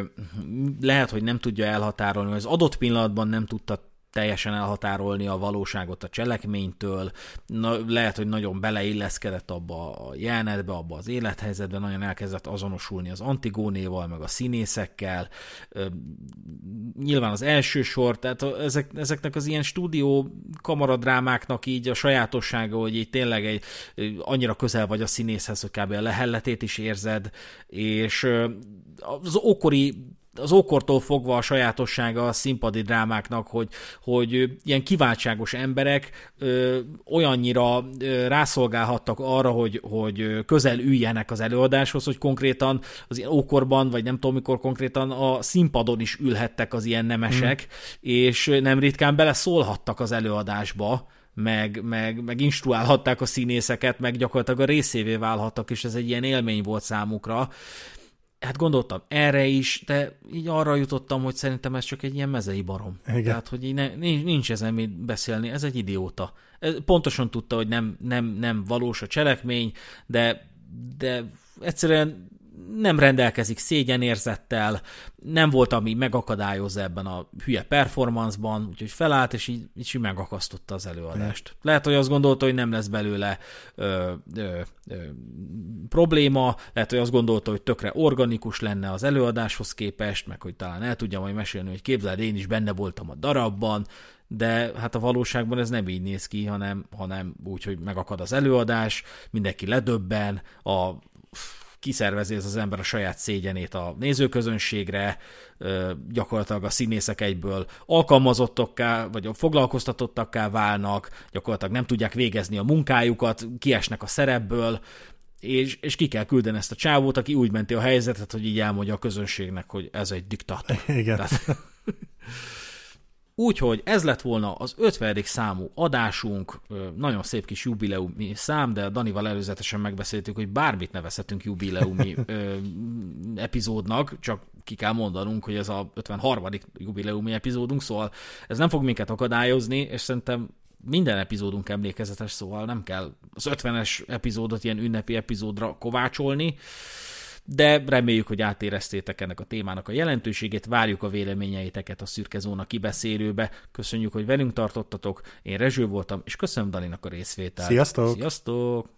lehet, hogy nem tudja elhatárolni, az adott pillanatban nem tudta teljesen elhatárolni a valóságot a cselekménytől, Na, lehet, hogy nagyon beleilleszkedett abba a jelenetbe, abba az élethelyzetbe, nagyon elkezdett azonosulni az Antigónéval, meg a színészekkel, nyilván az első sor, tehát ezek, ezeknek az ilyen stúdió kamaradrámáknak így a sajátossága, hogy így tényleg egy, annyira közel vagy a színészhez, hogy kb. a lehelletét is érzed, és az ókori az ókortól fogva a sajátossága a színpadi drámáknak, hogy, hogy ilyen kiváltságos emberek ö, olyannyira ö, rászolgálhattak arra, hogy, hogy közel üljenek az előadáshoz, hogy konkrétan az ilyen ókorban, vagy nem tudom mikor konkrétan a színpadon is ülhettek az ilyen nemesek, mm. és nem ritkán beleszólhattak az előadásba, meg, meg, meg instruálhatták a színészeket, meg gyakorlatilag a részévé válhattak, és ez egy ilyen élmény volt számukra hát gondoltam erre is, de így arra jutottam, hogy szerintem ez csak egy ilyen mezei barom. Igen. Tehát, hogy így ne, nincs, nincs ezen mit beszélni, ez egy idióta. Pontosan tudta, hogy nem, nem, nem valós a cselekmény, de, de egyszerűen nem rendelkezik szégyenérzettel, nem volt, ami megakadályozza ebben a hülye performanceban, úgyhogy felállt, és így, így megakasztotta az előadást. Mm. Lehet, hogy azt gondolta, hogy nem lesz belőle ö, ö, ö, probléma, lehet, hogy azt gondolta, hogy tökre organikus lenne az előadáshoz képest, meg hogy talán el tudja majd mesélni, hogy képzeld, én is benne voltam a darabban, de hát a valóságban ez nem így néz ki, hanem, hanem úgy, hogy megakad az előadás, mindenki ledöbben, a kiszervezi ez az ember a saját szégyenét a nézőközönségre, gyakorlatilag a színészek egyből alkalmazottokká, vagy foglalkoztatottakká válnak, gyakorlatilag nem tudják végezni a munkájukat, kiesnek a szerepből, és, és ki kell küldeni ezt a csávót, aki úgy menti a helyzetet, hogy így elmondja a közönségnek, hogy ez egy diktátor. Igen. Tehát, Úgyhogy ez lett volna az 50. számú adásunk, nagyon szép kis jubileumi szám, de Danival előzetesen megbeszéltük, hogy bármit nevezhetünk jubileumi epizódnak, csak ki kell mondanunk, hogy ez a 53. jubileumi epizódunk, szóval ez nem fog minket akadályozni, és szerintem minden epizódunk emlékezetes, szóval nem kell az 50-es epizódot ilyen ünnepi epizódra kovácsolni, de reméljük, hogy átéreztétek ennek a témának a jelentőségét, várjuk a véleményeiteket a Szürke Zóna kibeszélőbe. Köszönjük, hogy velünk tartottatok, én Rezső voltam, és köszönöm Dalinak a részvételt. Sziasztok! Sziasztok!